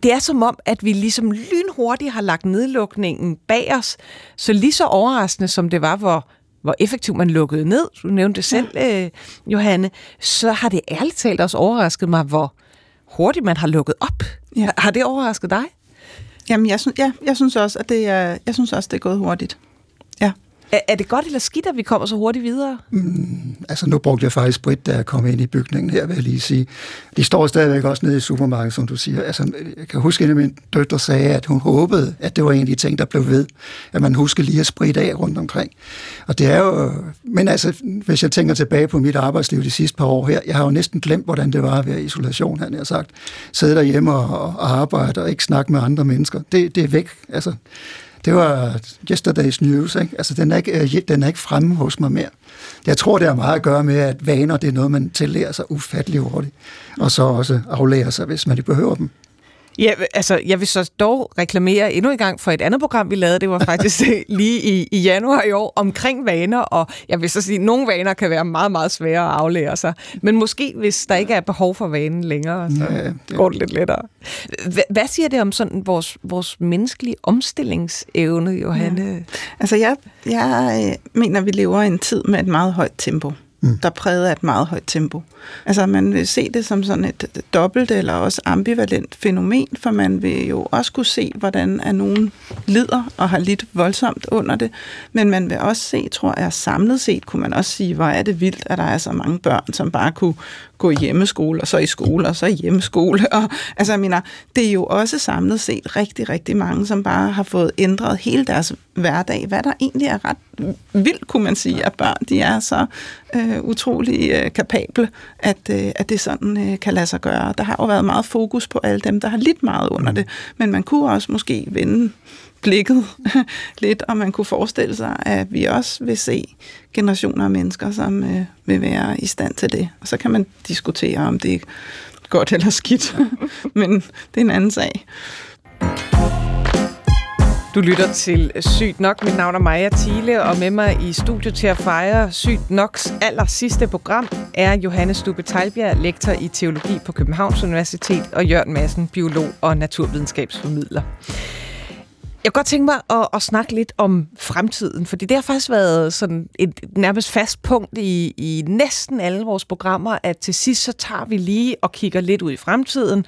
det er som om, at vi ligesom lynhurtigt har lagt nedlukningen bag os. Så lige så overraskende som det var, hvor, hvor effektivt man lukkede ned, du nævnte det selv, øh, Johanne, så har det ærligt talt også overrasket mig, hvor hurtigt man har lukket op. Ja. Har- Har det overrasket dig? Jamen, jeg synes, ja, jeg synes også, at det er, jeg synes også, det er gået hurtigt. Er, er det godt eller skidt, at vi kommer så hurtigt videre? Mm, altså nu brugte jeg faktisk sprit, da jeg kom ind i bygningen her, vil jeg lige sige. De står stadigvæk også nede i supermarkedet, som du siger. Altså, jeg kan huske, at min døtter sagde, at hun håbede, at det var en af de ting, der blev ved. At man husker lige at spritte af rundt omkring. Og det er jo... Men altså, hvis jeg tænker tilbage på mit arbejdsliv de sidste par år her, jeg har jo næsten glemt, hvordan det var at være i isolation, han har sagt. Sidde derhjemme og, og arbejde og ikke snakke med andre mennesker. Det, det er væk. Altså, det var yesterday's news. Ikke? Altså, den er, ikke, øh, den er ikke fremme hos mig mere. Jeg tror, det har meget at gøre med, at vaner det er noget, man tillærer sig ufattelig hurtigt, og så også aflærer sig, hvis man ikke behøver dem. Ja, altså, jeg vil så dog reklamere endnu en gang for et andet program, vi lavede. Det var faktisk lige i, i januar i år omkring vaner, og jeg vil så sige, at nogle vaner kan være meget, meget svære at aflære sig. Men måske, hvis der ikke er behov for vanen længere, så ja, det... går det lidt lettere. H- hvad siger det om sådan vores, vores menneskelige omstillingsevne, Johanne? Ja. Altså, jeg, jeg øh, mener, vi lever i en tid med et meget højt tempo mm. der præget et meget højt tempo. Altså man vil se det som sådan et dobbelt eller også ambivalent fænomen, for man vil jo også kunne se, hvordan er nogen lider og har lidt voldsomt under det, men man vil også se, tror jeg, samlet set kunne man også sige, hvor er det vildt, at der er så mange børn, som bare kunne gå i hjemmeskole, og så i skole, og så i hjemmeskole. Og, altså, jeg mener, det er jo også samlet set rigtig, rigtig mange, som bare har fået ændret hele deres hverdag. Hvad der egentlig er ret vildt, kunne man sige, at børn de er så øh, utrolig øh, kapable, at, øh, at det sådan øh, kan lade sig gøre. Der har jo været meget fokus på alle dem, der har lidt meget under mm. det, men man kunne også måske vende blikket lidt, og man kunne forestille sig, at vi også vil se generationer af mennesker, som øh, vil være i stand til det. Og så kan man diskutere, om det er godt eller skidt, men det er en anden sag. Du lytter til Sygt Nok. Mit navn er Maja Thiele, og med mig i studiet til at fejre Sygt Noks aller sidste program er Johannes Stubbe Teilbjerg, lektor i teologi på Københavns Universitet, og Jørgen Madsen, biolog og naturvidenskabsformidler. Jeg kunne godt tænke mig at, at snakke lidt om fremtiden, fordi det har faktisk været sådan et nærmest fast punkt i, i næsten alle vores programmer, at til sidst så tager vi lige og kigger lidt ud i fremtiden.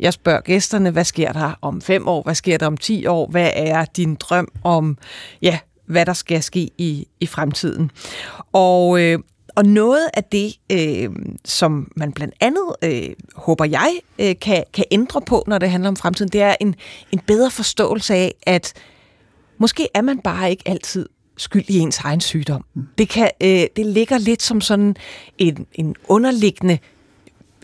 Jeg spørger gæsterne, hvad sker der om fem år, hvad sker der om ti år, hvad er din drøm om, ja, hvad der skal ske i, i fremtiden. Og, øh, og noget af det, øh, som man blandt andet, øh, håber jeg, øh, kan, kan ændre på, når det handler om fremtiden, det er en, en bedre forståelse af, at måske er man bare ikke altid skyld i ens egen sygdom. Mm. Det, kan, øh, det ligger lidt som sådan en, en underliggende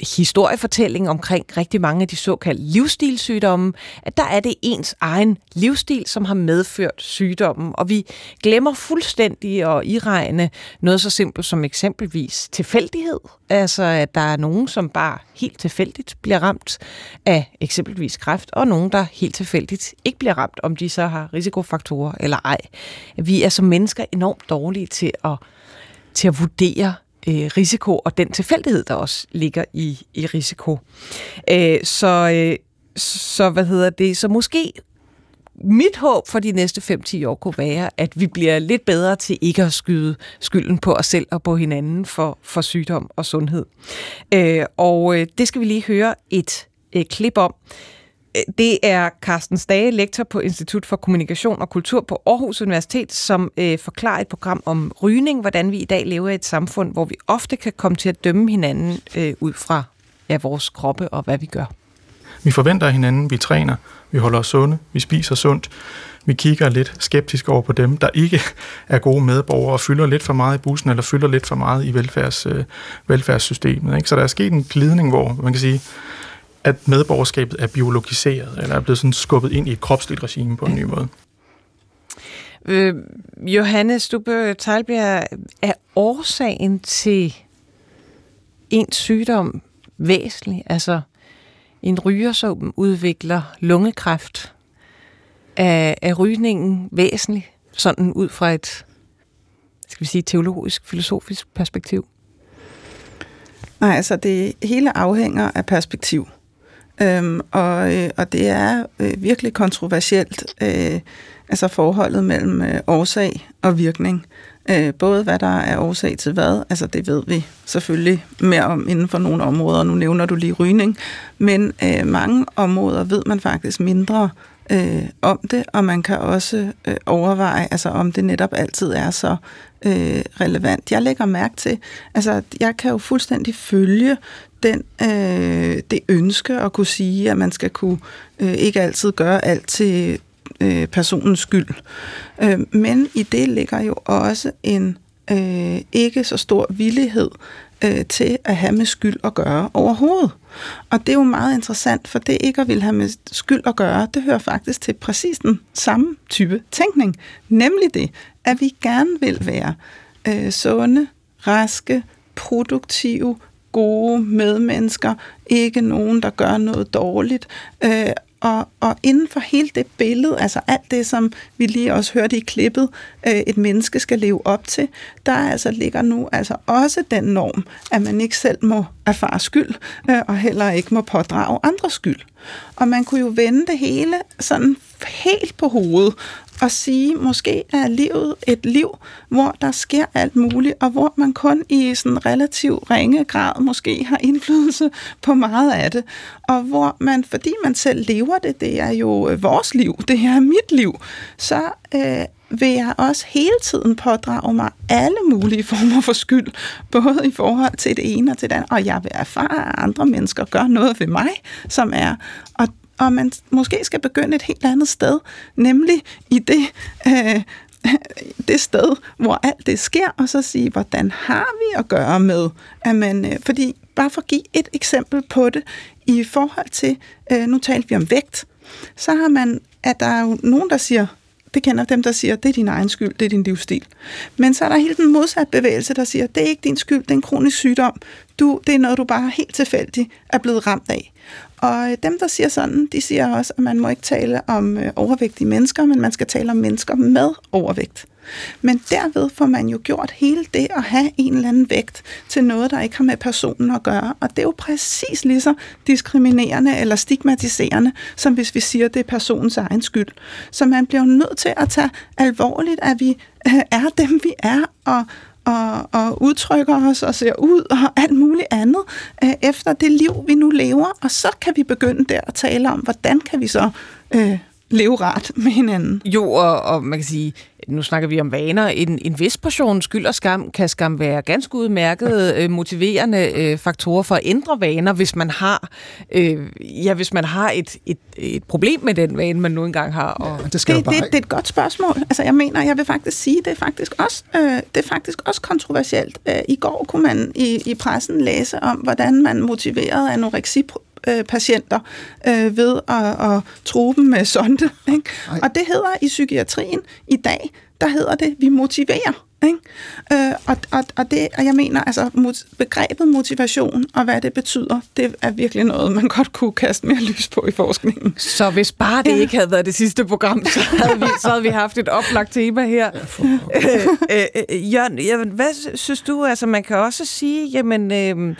historiefortælling omkring rigtig mange af de såkaldte livsstilssygdomme, at der er det ens egen livsstil, som har medført sygdommen. Og vi glemmer fuldstændig at iregne noget så simpelt som eksempelvis tilfældighed. Altså, at der er nogen, som bare helt tilfældigt bliver ramt af eksempelvis kræft, og nogen, der helt tilfældigt ikke bliver ramt, om de så har risikofaktorer eller ej. Vi er som mennesker enormt dårlige til at, til at vurdere øh, risiko og den tilfældighed, der også ligger i, i risiko. Øh, så, øh, så hvad hedder det? Så måske mit håb for de næste 5-10 år kunne være, at vi bliver lidt bedre til ikke at skyde skylden på os selv og på hinanden for, for sygdom og sundhed. Øh, og øh, det skal vi lige høre et, et klip om. Det er Carsten Stage, lektor på Institut for Kommunikation og Kultur på Aarhus Universitet, som øh, forklarer et program om rygning, hvordan vi i dag lever i et samfund, hvor vi ofte kan komme til at dømme hinanden øh, ud fra ja, vores kroppe og hvad vi gør. Vi forventer hinanden, vi træner, vi holder os sunde, vi spiser sundt, vi kigger lidt skeptisk over på dem, der ikke er gode medborgere og fylder lidt for meget i bussen eller fylder lidt for meget i velfærds, øh, velfærdssystemet. Ikke? Så der er sket en glidning, hvor man kan sige, at medborgerskabet er biologiseret, eller er blevet sådan skubbet ind i et kropsligt regime på en ny måde. Øh, Johannes Stubbe Teilbjerg, er årsagen til en sygdom væsentlig? Altså, en ryger, som udvikler lungekræft, er, er rygningen væsentlig, sådan ud fra et skal vi sige, teologisk, filosofisk perspektiv? Nej, altså det hele afhænger af perspektiv. Øhm, og, øh, og det er øh, virkelig kontroversielt, øh, altså forholdet mellem øh, årsag og virkning. Øh, både hvad der er årsag til hvad, altså det ved vi selvfølgelig mere om inden for nogle områder. Nu nævner du lige rygning, men øh, mange områder ved man faktisk mindre øh, om det, og man kan også øh, overveje, altså om det netop altid er så øh, relevant. Jeg lægger mærke til, altså jeg kan jo fuldstændig følge den, øh, det ønske at kunne sige, at man skal kunne øh, ikke altid gøre alt til øh, personens skyld. Øh, men i det ligger jo også en øh, ikke så stor villighed øh, til at have med skyld at gøre overhovedet. Og det er jo meget interessant, for det ikke at vil have med skyld at gøre, det hører faktisk til præcis den samme type tænkning. Nemlig det, at vi gerne vil være øh, sunde, raske, produktive, gode medmennesker, ikke nogen, der gør noget dårligt, øh, og, og inden for hele det billede, altså alt det, som vi lige også hørte i klippet, øh, et menneske skal leve op til, der altså ligger nu altså også den norm, at man ikke selv må erfare skyld, øh, og heller ikke må pådrage andre skyld. Og man kunne jo vende det hele sådan helt på hovedet og sige, måske er livet et liv, hvor der sker alt muligt, og hvor man kun i sådan relativ ringe grad måske har indflydelse på meget af det. Og hvor man, fordi man selv lever det, det er jo vores liv, det er mit liv, så øh, vil jeg også hele tiden pådrage mig alle mulige former for skyld, både i forhold til det ene og til det andet, og jeg vil erfare, at andre mennesker gør noget ved mig, som er, og og man måske skal begynde et helt andet sted, nemlig i det, øh, det sted, hvor alt det sker, og så sige, hvordan har vi at gøre med, at man, øh, fordi bare for at give et eksempel på det, i forhold til, øh, nu talte vi om vægt, så har man, at der er jo nogen, der siger, det kender dem, der siger, det er din egen skyld, det er din livsstil. Men så er der helt den modsatte bevægelse, der siger, det er ikke din skyld, det er en kronisk sygdom. Du, det er noget, du bare helt tilfældigt er blevet ramt af. Og øh, dem, der siger sådan, de siger også, at man må ikke tale om øh, overvægtige mennesker, men man skal tale om mennesker med overvægt. Men derved får man jo gjort hele det at have en eller anden vægt til noget, der ikke har med personen at gøre. Og det er jo præcis lige så diskriminerende eller stigmatiserende, som hvis vi siger, at det er personens egen skyld. Så man bliver jo nødt til at tage alvorligt, at vi øh, er dem, vi er, og, og, og udtrykker os og ser ud og alt muligt andet øh, efter det liv, vi nu lever. Og så kan vi begynde der at tale om, hvordan kan vi så øh, leve ret med hinanden. Jo, og, og man kan sige, nu snakker vi om vaner, en, en vis portion skyld og skam kan skam være ganske udmærket øh, motiverende øh, faktorer for at ændre vaner, hvis man har, øh, ja, hvis man har et, et, et problem med den vane, man nu engang har. Og... Ja, det, skal det, bare... det, det, er et godt spørgsmål. Altså, jeg mener, jeg vil faktisk sige, det er faktisk også, øh, det er faktisk også kontroversielt. Øh, I går kunne man i, i pressen læse om, hvordan man motiverede anoreksi patienter øh, ved at, at true dem med sonde. Ikke? Og det hedder i psykiatrien i dag, der hedder det, vi motiverer. Ikke? Øh, og, og, og, det, og jeg mener, altså mot, begrebet motivation og hvad det betyder, det er virkelig noget, man godt kunne kaste mere lys på i forskningen. Så hvis bare det ja. ikke havde været det sidste program, så havde vi, så havde vi haft et oplagt tema her. Ja, øh, øh, øh, Jørgen, jamen, hvad synes du? Altså, man kan også sige, jamen, øh,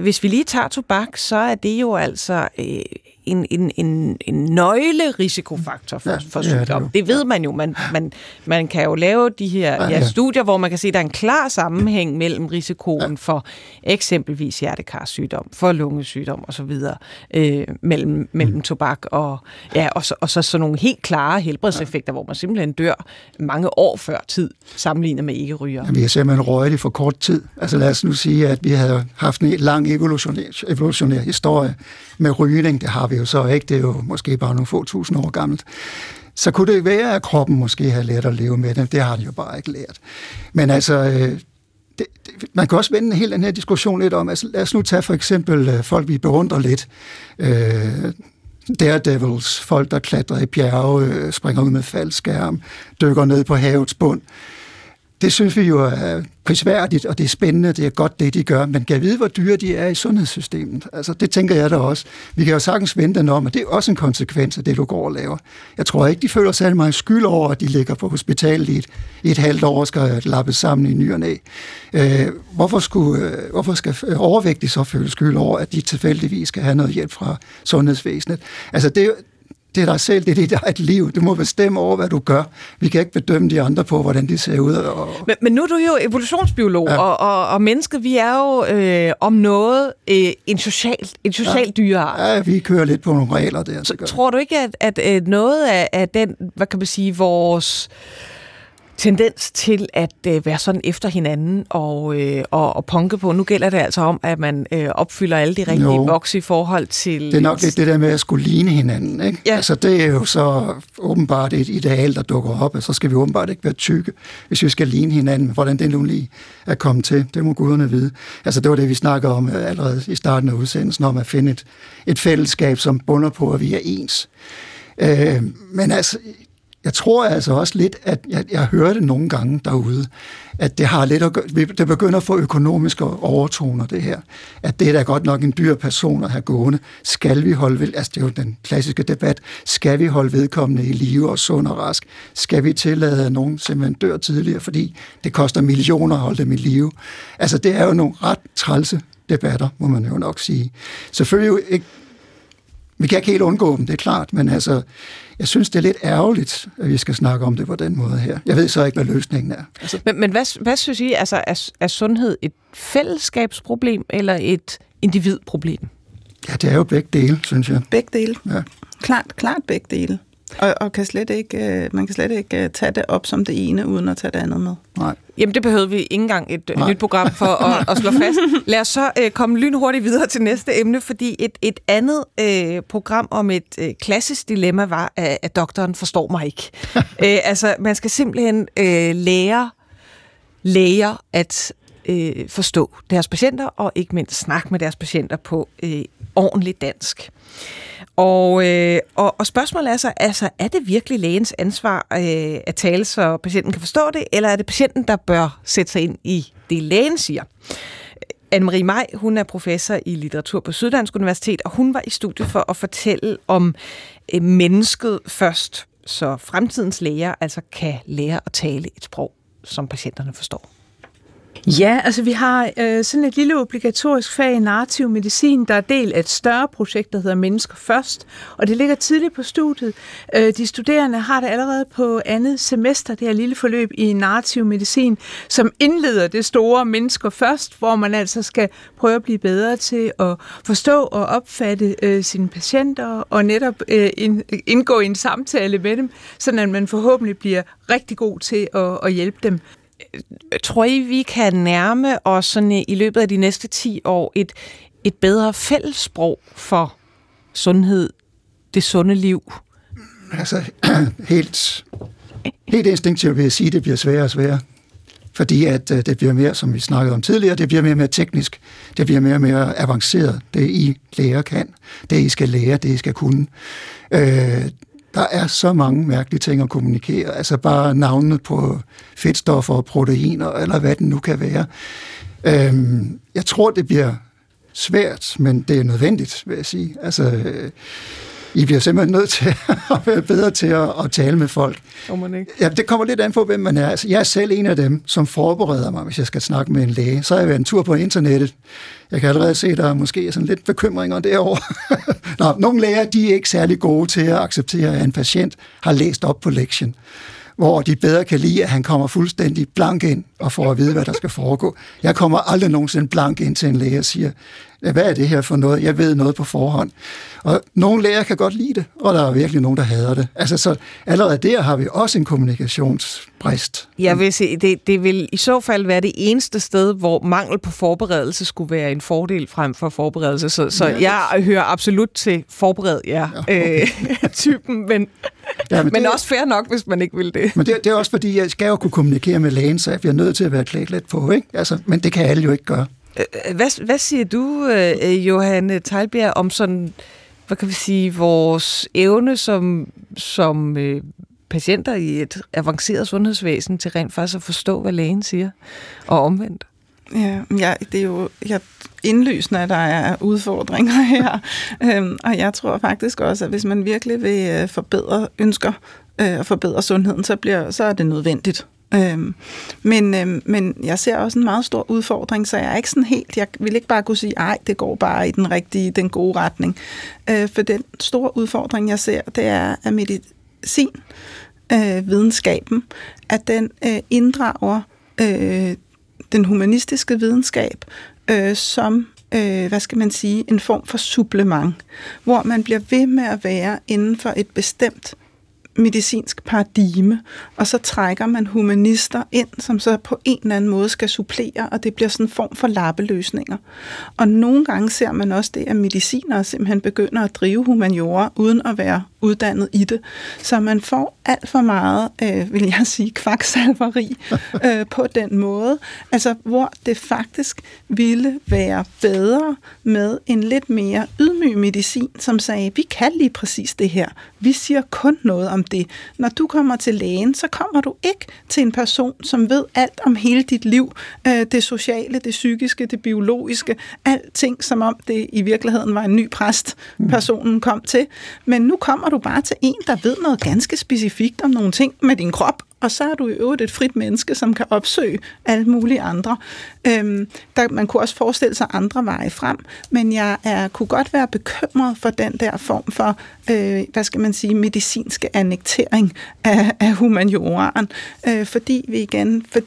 hvis vi lige tager tobak, så er det jo altså øh, en, en, en, en nøglerisikofaktor for, ja, for sygdom. Ja, det, det ved man jo. Man, man, man kan jo lave de her ja, ja, studier, hvor man kan se, at der er en klar sammenhæng mellem risikoen ja. for eksempelvis hjertekarsygdom, for lungesygdom osv., øh, mellem, mellem mm. tobak og, ja, og, så, og så sådan nogle helt klare helbredseffekter, ja. hvor man simpelthen dør mange år før tid, sammenlignet med ikke-ryger. Jamen, jeg simpelthen røget det for kort tid. Altså lad os nu sige, at vi havde haft en lang evolutionær, evolutionær historie med rygning. Det har vi jo så ikke. Det er jo måske bare nogle få tusind år gammelt. Så kunne det være, at kroppen måske har lært at leve med det. Det har de jo bare ikke lært. Men altså, øh, det, det, man kan også vende hele den her diskussion lidt om, altså lad os nu tage for eksempel øh, folk, vi beundrer lidt. Øh, daredevils, folk, der klatrer i bjerge, øh, springer ud med faldskærm, dykker ned på havets bund. Det synes vi jo er prisværdigt, og det er spændende, det er godt det, de gør, men kan vide, hvor dyre de er i sundhedssystemet? Altså, det tænker jeg da også. Vi kan jo sagtens vente den om, at det er også en konsekvens af det, du går og laver. Jeg tror ikke, de føler særlig meget skyld over, at de ligger på hospitalet i et, i et halvt år og skal lappes sammen i ny og næ. Øh, hvorfor, skulle, øh, hvorfor skal øh, overvægtige så føle skyld over, at de tilfældigvis skal have noget hjælp fra sundhedsvæsenet? Altså, det, det er dig selv, det er dit eget liv. Du må bestemme over, hvad du gør. Vi kan ikke bedømme de andre på, hvordan de ser ud. Og... Men, men nu er du jo evolutionsbiolog, ja. og, og, og mennesket, vi er jo øh, om noget øh, en social, en social ja. dyreart. Ja, vi kører lidt på nogle regler der. Så tror du ikke, at, at, at noget af, af den, hvad kan man sige, vores tendens til at øh, være sådan efter hinanden og, øh, og, og punke på. Nu gælder det altså om, at man øh, opfylder alle de rigtige Jo. bokse i forhold til... Det er nok lidt det der med at skulle ligne hinanden. Ikke? Ja. Altså, det er jo så åbenbart et ideal, der dukker op, og så skal vi åbenbart ikke være tykke, hvis vi skal ligne hinanden. Hvordan det nu lige er kommet til, det må guderne vide. Altså, det var det, vi snakkede om øh, allerede i starten af udsendelsen, om at finde et, et fællesskab, som bunder på, at vi er ens. Øh, men altså, jeg tror altså også lidt, at jeg, jeg hører det nogle gange derude, at det har lidt at gøre, det begynder at få økonomiske overtoner, det her. At det er da godt nok en dyr person at have gående. Skal vi holde ved, altså det er jo den klassiske debat, skal vi holde vedkommende i live og sund og rask? Skal vi tillade, at nogen simpelthen dør tidligere, fordi det koster millioner at holde dem i live? Altså det er jo nogle ret trælse debatter, må man jo nok sige. Selvfølgelig jo ikke vi kan ikke helt undgå dem, det er klart, men altså, jeg synes, det er lidt ærgerligt, at vi skal snakke om det på den måde her. Jeg ved så ikke, hvad løsningen er. Altså, Men, men hvad, hvad synes I? Altså, er, er sundhed et fællesskabsproblem eller et individproblem? ja, det er jo begge dele, synes jeg. Begge dele. Ja. Klart, klart begge dele. Og, og kan slet ikke, øh, man kan slet ikke øh, tage det op som det ene, uden at tage det andet med. Nej. Jamen, det behøvede vi ikke engang et Nej. Nej. nyt program for at, at slå fast. Lad os så øh, komme lynhurtigt videre til næste emne, fordi et, et andet øh, program om et øh, klassisk dilemma var, at, at doktoren forstår mig ikke. øh, altså, man skal simpelthen øh, lære læger at øh, forstå deres patienter, og ikke mindst snakke med deres patienter på øh, ordentligt dansk. Og, øh, og, og spørgsmålet er så, altså, er det virkelig lægens ansvar øh, at tale, så patienten kan forstå det, eller er det patienten, der bør sætte sig ind i det, lægen siger? Anne-Marie Maj, hun er professor i litteratur på Syddansk Universitet, og hun var i studiet for at fortælle om øh, mennesket først, så fremtidens læger altså kan lære at tale et sprog, som patienterne forstår. Ja, altså vi har øh, sådan et lille obligatorisk fag i narrativ medicin, der er del af et større projekt, der hedder Mennesker Først, og det ligger tidligt på studiet. Øh, de studerende har det allerede på andet semester, det her lille forløb i narrativ medicin, som indleder det store Mennesker Først, hvor man altså skal prøve at blive bedre til at forstå og opfatte øh, sine patienter, og netop øh, indgå i en samtale med dem, sådan at man forhåbentlig bliver rigtig god til at, at hjælpe dem. Tror I, vi kan nærme os sådan i løbet af de næste 10 år et, et bedre fællessprog for sundhed, det sunde liv? Altså, helt, helt instinktivt vil jeg sige, at det bliver sværere og sværere. Fordi at øh, det bliver mere, som vi snakkede om tidligere, det bliver mere og mere teknisk. Det bliver mere og mere avanceret, det I lærer kan. Det I skal lære, det I skal kunne. Øh, der er så mange mærkelige ting at kommunikere. Altså bare navnet på fedtstoffer og proteiner, eller hvad det nu kan være. Øhm, jeg tror, det bliver svært, men det er nødvendigt, vil jeg sige. Altså, øh, i bliver simpelthen nødt til at være bedre til at, at tale med folk. ikke? Ja, det kommer lidt an på, hvem man er. Altså, jeg er selv en af dem, som forbereder mig, hvis jeg skal snakke med en læge. Så har jeg været en tur på internettet. Jeg kan allerede se, at der måske er sådan lidt bekymringer derovre. Nå, nogle læger, de er ikke særlig gode til at acceptere, at en patient har læst op på lektien hvor de bedre kan lide, at han kommer fuldstændig blank ind og får at vide, hvad der skal foregå. Jeg kommer aldrig nogensinde blank ind til en læge og siger, hvad er det her for noget? Jeg ved noget på forhånd. Og nogle læger kan godt lide det, og der er virkelig nogen, der hader det. Altså, så allerede der har vi også en kommunikationsbrist. Jeg vil sige, det, det vil i så fald være det eneste sted, hvor mangel på forberedelse skulle være en fordel frem for forberedelse. Så, så jeg hører absolut til forbered jer ja, okay. øh, typen, men, Ja, men, men det- også fair nok, hvis man ikke vil det. Men det, det er også fordi, jeg skal jo kunne kommunikere med lægen, så jeg bliver nødt til at være klædt lidt på, ikke? Altså, men det kan alle jo ikke gøre. Øh, øh, hvad, hvad siger du, øh, Johanne Teilbjerg, om sådan, hvad kan vi sige, vores evne som, som øh, patienter i et avanceret sundhedsvæsen til rent faktisk at forstå, hvad lægen siger, og omvendt? Ja, ja, det er jo jeg, indlysende, at der er udfordringer her. øhm, og jeg tror faktisk også, at hvis man virkelig vil forbedre ønsker øh, forbedre sundheden, så, bliver, så er det nødvendigt. Øhm, men, øhm, men jeg ser også en meget stor udfordring, så jeg er ikke sådan helt, jeg vil ikke bare kunne sige, ej, det går bare i den rigtige, den gode retning. Øh, for den store udfordring, jeg ser, det er, at medicin, øh, videnskaben, at den øh, inddrager øh, den humanistiske videnskab øh, som, øh, hvad skal man sige, en form for supplement, hvor man bliver ved med at være inden for et bestemt medicinsk paradigme, og så trækker man humanister ind, som så på en eller anden måde skal supplere, og det bliver sådan en form for lappeløsninger. Og nogle gange ser man også det, at medicinere simpelthen begynder at drive humaniora, uden at være uddannet i det. Så man får alt for meget, øh, vil jeg sige, kvaksalveri øh, på den måde. Altså, hvor det faktisk ville være bedre med en lidt mere ydmyg medicin, som sagde, vi kan lige præcis det her. Vi siger kun noget om det. Når du kommer til lægen, så kommer du ikke til en person, som ved alt om hele dit liv. Øh, det sociale, det psykiske, det biologiske, alting som om det i virkeligheden var en ny præst, personen kom til. Men nu kommer du bare til en, der ved noget ganske specifikt om nogle ting med din krop, og så er du i øvrigt et frit menneske, som kan opsøge alle mulige andre. Øhm, der, man kunne også forestille sig andre veje frem, men jeg er, kunne godt være bekymret for den der form for, øh, hvad skal man sige, medicinske annektering af, af humanioraen, øh, fordi vi igen, for,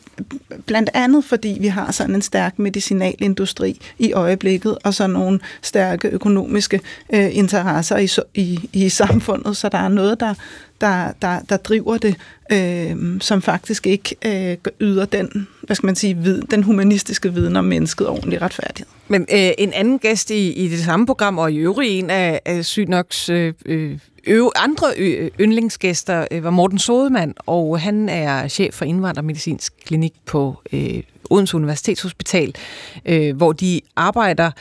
blandt andet fordi vi har sådan en stærk medicinalindustri i øjeblikket, og så nogle stærke økonomiske øh, interesser i, i, i samfundet, så der er noget, der der, der, der driver det, øh, som faktisk ikke øh, yder den, hvad skal man sige, vid, den humanistiske viden om mennesket ordentlig retfærdighed. Men øh, en anden gæst i, i det samme program, og i øvrigt en af, af Synoks øh, øh, andre yndlingsgæster, øh, var Morten Sodemann, og han er chef for indvandrermedicinsk klinik på øh, Odense Universitetshospital, øh, hvor de arbejder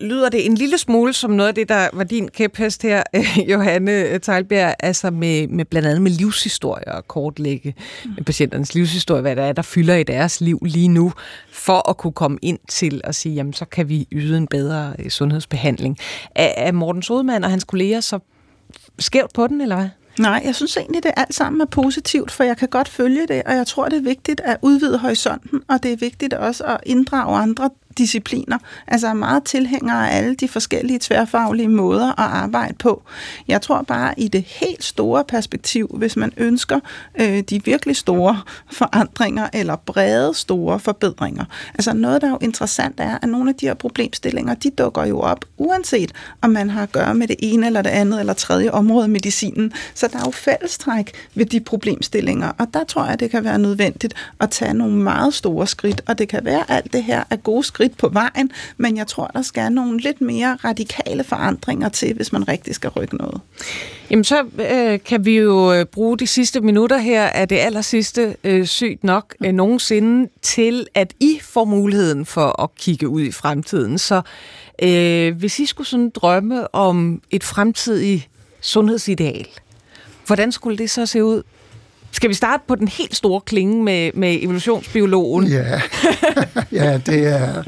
lyder det en lille smule som noget af det, der var din kæphest her, Johanne Teilbjerg, altså med, med blandt andet med livshistorier og kortlægge mm. patienternes livshistorie, hvad der er, der fylder i deres liv lige nu, for at kunne komme ind til at sige, jamen så kan vi yde en bedre øh, sundhedsbehandling. Er, er Morten Sodemann og hans kolleger så skævt på den, eller hvad? Nej, jeg synes egentlig, det alt sammen er positivt, for jeg kan godt følge det, og jeg tror, det er vigtigt at udvide horisonten, og det er vigtigt også at inddrage andre discipliner. Altså er meget tilhængere af alle de forskellige tværfaglige måder at arbejde på. Jeg tror bare i det helt store perspektiv, hvis man ønsker øh, de virkelig store forandringer eller brede store forbedringer. Altså noget, der er jo interessant er, at nogle af de her problemstillinger, de dukker jo op, uanset om man har at gøre med det ene eller det andet eller tredje område af medicinen. Så der er jo fællestræk ved de problemstillinger, og der tror jeg, det kan være nødvendigt at tage nogle meget store skridt, og det kan være, at alt det her er gode skridt skridt på vejen, men jeg tror, der skal nogle lidt mere radikale forandringer til, hvis man rigtig skal rykke noget. Jamen så øh, kan vi jo øh, bruge de sidste minutter her af det aller sidste øh, sygt nok øh, nogensinde til, at I får muligheden for at kigge ud i fremtiden. Så øh, hvis I skulle sådan drømme om et fremtidigt sundhedsideal, hvordan skulle det så se ud? Skal vi starte på den helt store klinge med, med evolutionsbiologen? Ja, ja det er...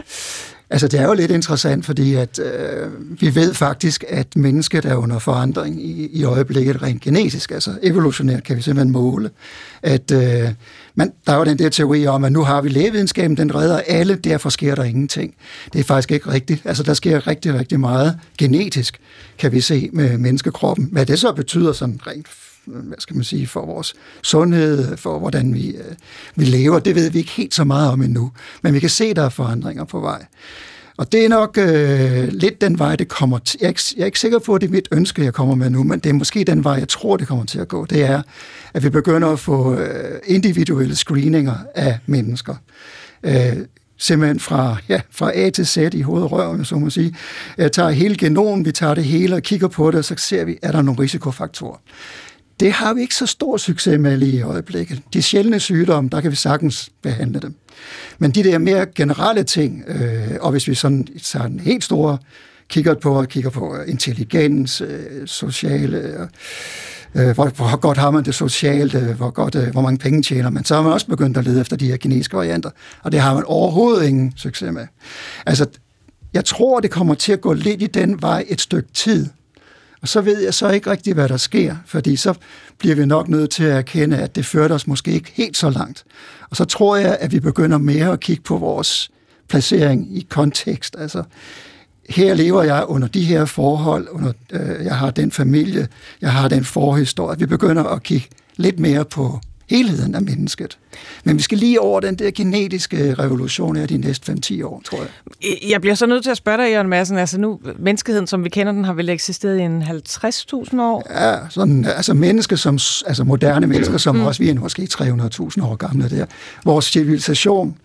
Altså, det er jo lidt interessant, fordi at øh, vi ved faktisk, at mennesket er under forandring i, i øjeblikket rent genetisk. Altså, evolutionært kan vi simpelthen måle, at øh, man, der er jo den der teori om, at nu har vi lægevidenskaben, den redder alle, derfor sker der ingenting. Det er faktisk ikke rigtigt. Altså, der sker rigtig, rigtig meget genetisk, kan vi se med menneskekroppen. Hvad det så betyder sådan rent hvad skal man sige, for vores sundhed, for hvordan vi, øh, vi lever, det ved vi ikke helt så meget om endnu. Men vi kan se, der er forandringer på vej. Og det er nok øh, lidt den vej, det kommer til. Jeg er, ikke, jeg er ikke sikker på, at det er mit ønske, jeg kommer med nu, men det er måske den vej, jeg tror, det kommer til at gå. Det er, at vi begynder at få øh, individuelle screeninger af mennesker. Øh, simpelthen fra, ja, fra A til Z i hovedrøven, så må sige. Jeg tager hele genomen, vi tager det hele og kigger på det, og så ser vi, er der nogle risikofaktorer. Det har vi ikke så stor succes med lige i øjeblikket. De sjældne sygdomme, der kan vi sagtens behandle dem. Men de der mere generelle ting, øh, og hvis vi sådan tager en helt store kigger på, og kigger på øh, intelligens, øh, sociale, øh, øh, hvor, hvor godt har man det socialt, øh, hvor, godt, øh, hvor mange penge tjener man, så har man også begyndt at lede efter de her kinesiske varianter, og det har man overhovedet ingen succes med. Altså, jeg tror, det kommer til at gå lidt i den vej et stykke tid, og så ved jeg så ikke rigtigt, hvad der sker, fordi så bliver vi nok nødt til at erkende, at det førte os måske ikke helt så langt. Og så tror jeg, at vi begynder mere at kigge på vores placering i kontekst. Altså, her lever jeg under de her forhold, under, øh, jeg har den familie, jeg har den forhistorie. Vi begynder at kigge lidt mere på helheden af mennesket. Men vi skal lige over den der genetiske revolution her de næste 5-10 år, tror jeg. Jeg bliver så nødt til at spørge dig, Jørgen Madsen. Altså nu, menneskeheden, som vi kender den, har vel eksisteret i en 50.000 år? Ja, sådan, altså mennesker som, altså moderne mennesker, som mm. også vi er måske 300.000 år gamle der. Vores civilisation,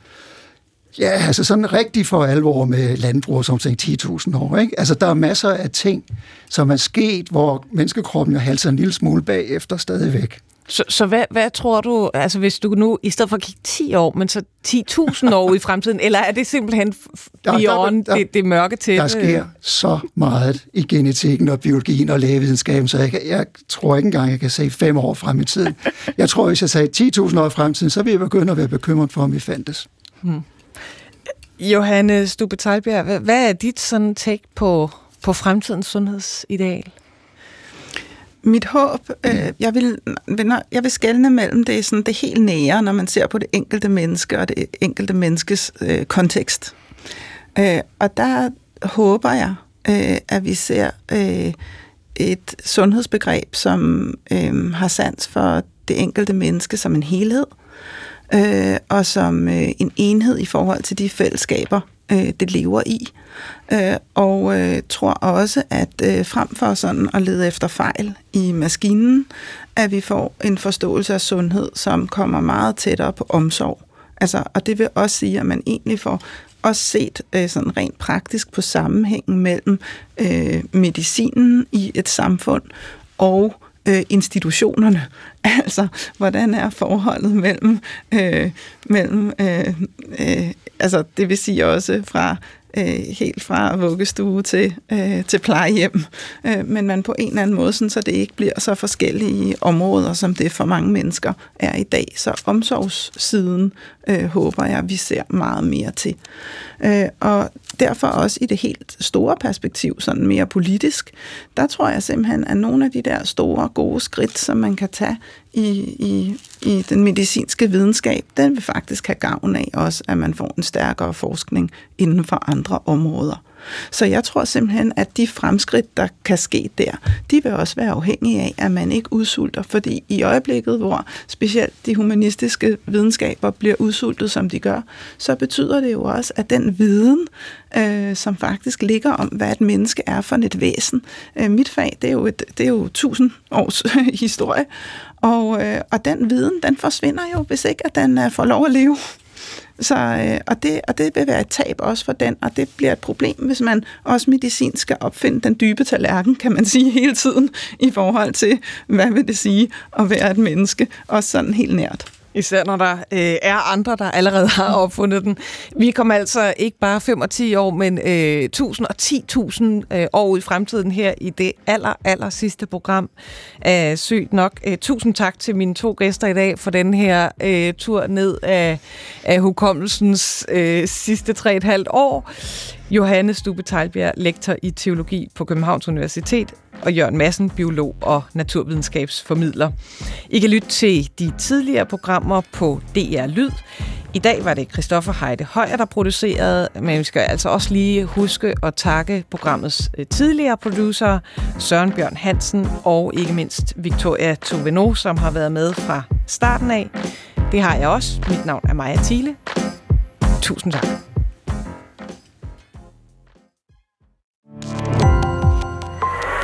Ja, altså sådan rigtig for alvor med landbrug som 10.000 år. Ikke? Altså der er masser af ting, som er sket, hvor menneskekroppen jo halser en lille smule bagefter stadigvæk. Så, så hvad, hvad tror du, altså hvis du nu, i stedet for at kigge 10 år, men så 10.000 år i fremtiden, eller er det simpelthen beyond der, der, der, det, det mørke til? Der sker så meget i genetikken og biologien og lægevidenskaben, så jeg, jeg tror ikke engang, jeg kan se fem år frem i tiden. Jeg tror, hvis jeg sagde 10.000 år i fremtiden, så vil jeg begynde at være bekymret for, om vi fandtes. Hmm. Johanne Teilbjerg, hvad er dit sådan take på, på fremtidens sundhedsideal? Mit håb, øh, jeg vil, jeg vil skelne mellem det, sådan det helt nære, når man ser på det enkelte menneske og det enkelte menneskes øh, kontekst. Øh, og der håber jeg, øh, at vi ser øh, et sundhedsbegreb, som øh, har sans for det enkelte menneske som en helhed, øh, og som øh, en enhed i forhold til de fællesskaber, øh, det lever i. Øh, og øh, tror også, at øh, frem for sådan at lede efter fejl i maskinen, at vi får en forståelse af sundhed, som kommer meget tættere på omsorg. Altså, og det vil også sige, at man egentlig får også set øh, sådan rent praktisk på sammenhængen mellem øh, medicinen i et samfund og øh, institutionerne. Altså, hvordan er forholdet mellem, øh, mellem øh, øh, altså det vil sige også fra øh, helt fra vuggestue til, øh, til plejehjem, øh, men man på en eller anden måde, sådan, så det ikke bliver så forskellige områder, som det for mange mennesker er i dag. Så omsorgssiden øh, håber jeg, vi ser meget mere til. Øh, og derfor også i det helt store perspektiv, sådan mere politisk, der tror jeg simpelthen, at nogle af de der store, gode skridt, som man kan tage i, i, i den medicinske videnskab, den vil faktisk have gavn af også, at man får en stærkere forskning inden for andre områder. Så jeg tror simpelthen, at de fremskridt, der kan ske der, de vil også være afhængige af, at man ikke udsulter. Fordi i øjeblikket, hvor specielt de humanistiske videnskaber bliver udsultet, som de gør, så betyder det jo også, at den viden, øh, som faktisk ligger om, hvad et menneske er for et væsen. Øh, mit fag, det er jo, et, det er jo tusind års historie, og, øh, og den viden, den forsvinder jo, hvis ikke at den øh, får lov at leve. Så, øh, og, det, og det vil være et tab også for den, og det bliver et problem, hvis man også medicinsk skal opfinde den dybe tallerken, kan man sige hele tiden, i forhold til, hvad vil det sige at være et menneske, også sådan helt nært. Især når der øh, er andre, der allerede har opfundet den. Vi kommer altså ikke bare 5 og 10 år, men øh, 1000 og 10.000 øh, år ud i fremtiden her i det aller, aller sidste program af Sygt Nok. Øh, tusind tak til mine to gæster i dag for den her øh, tur ned af, af hukommelsens øh, sidste 3,5 år. Johanne Stube Teilbjerg, lektor i teologi på Københavns Universitet, og Jørgen Madsen, biolog og naturvidenskabsformidler. I kan lytte til de tidligere programmer på DR Lyd. I dag var det Christoffer Heide Højer, der producerede, men vi skal altså også lige huske at takke programmets øh, tidligere producer, Søren Bjørn Hansen, og ikke mindst Victoria Toveno, som har været med fra starten af. Det har jeg også. Mit navn er Maja Thiele. Tusind tak.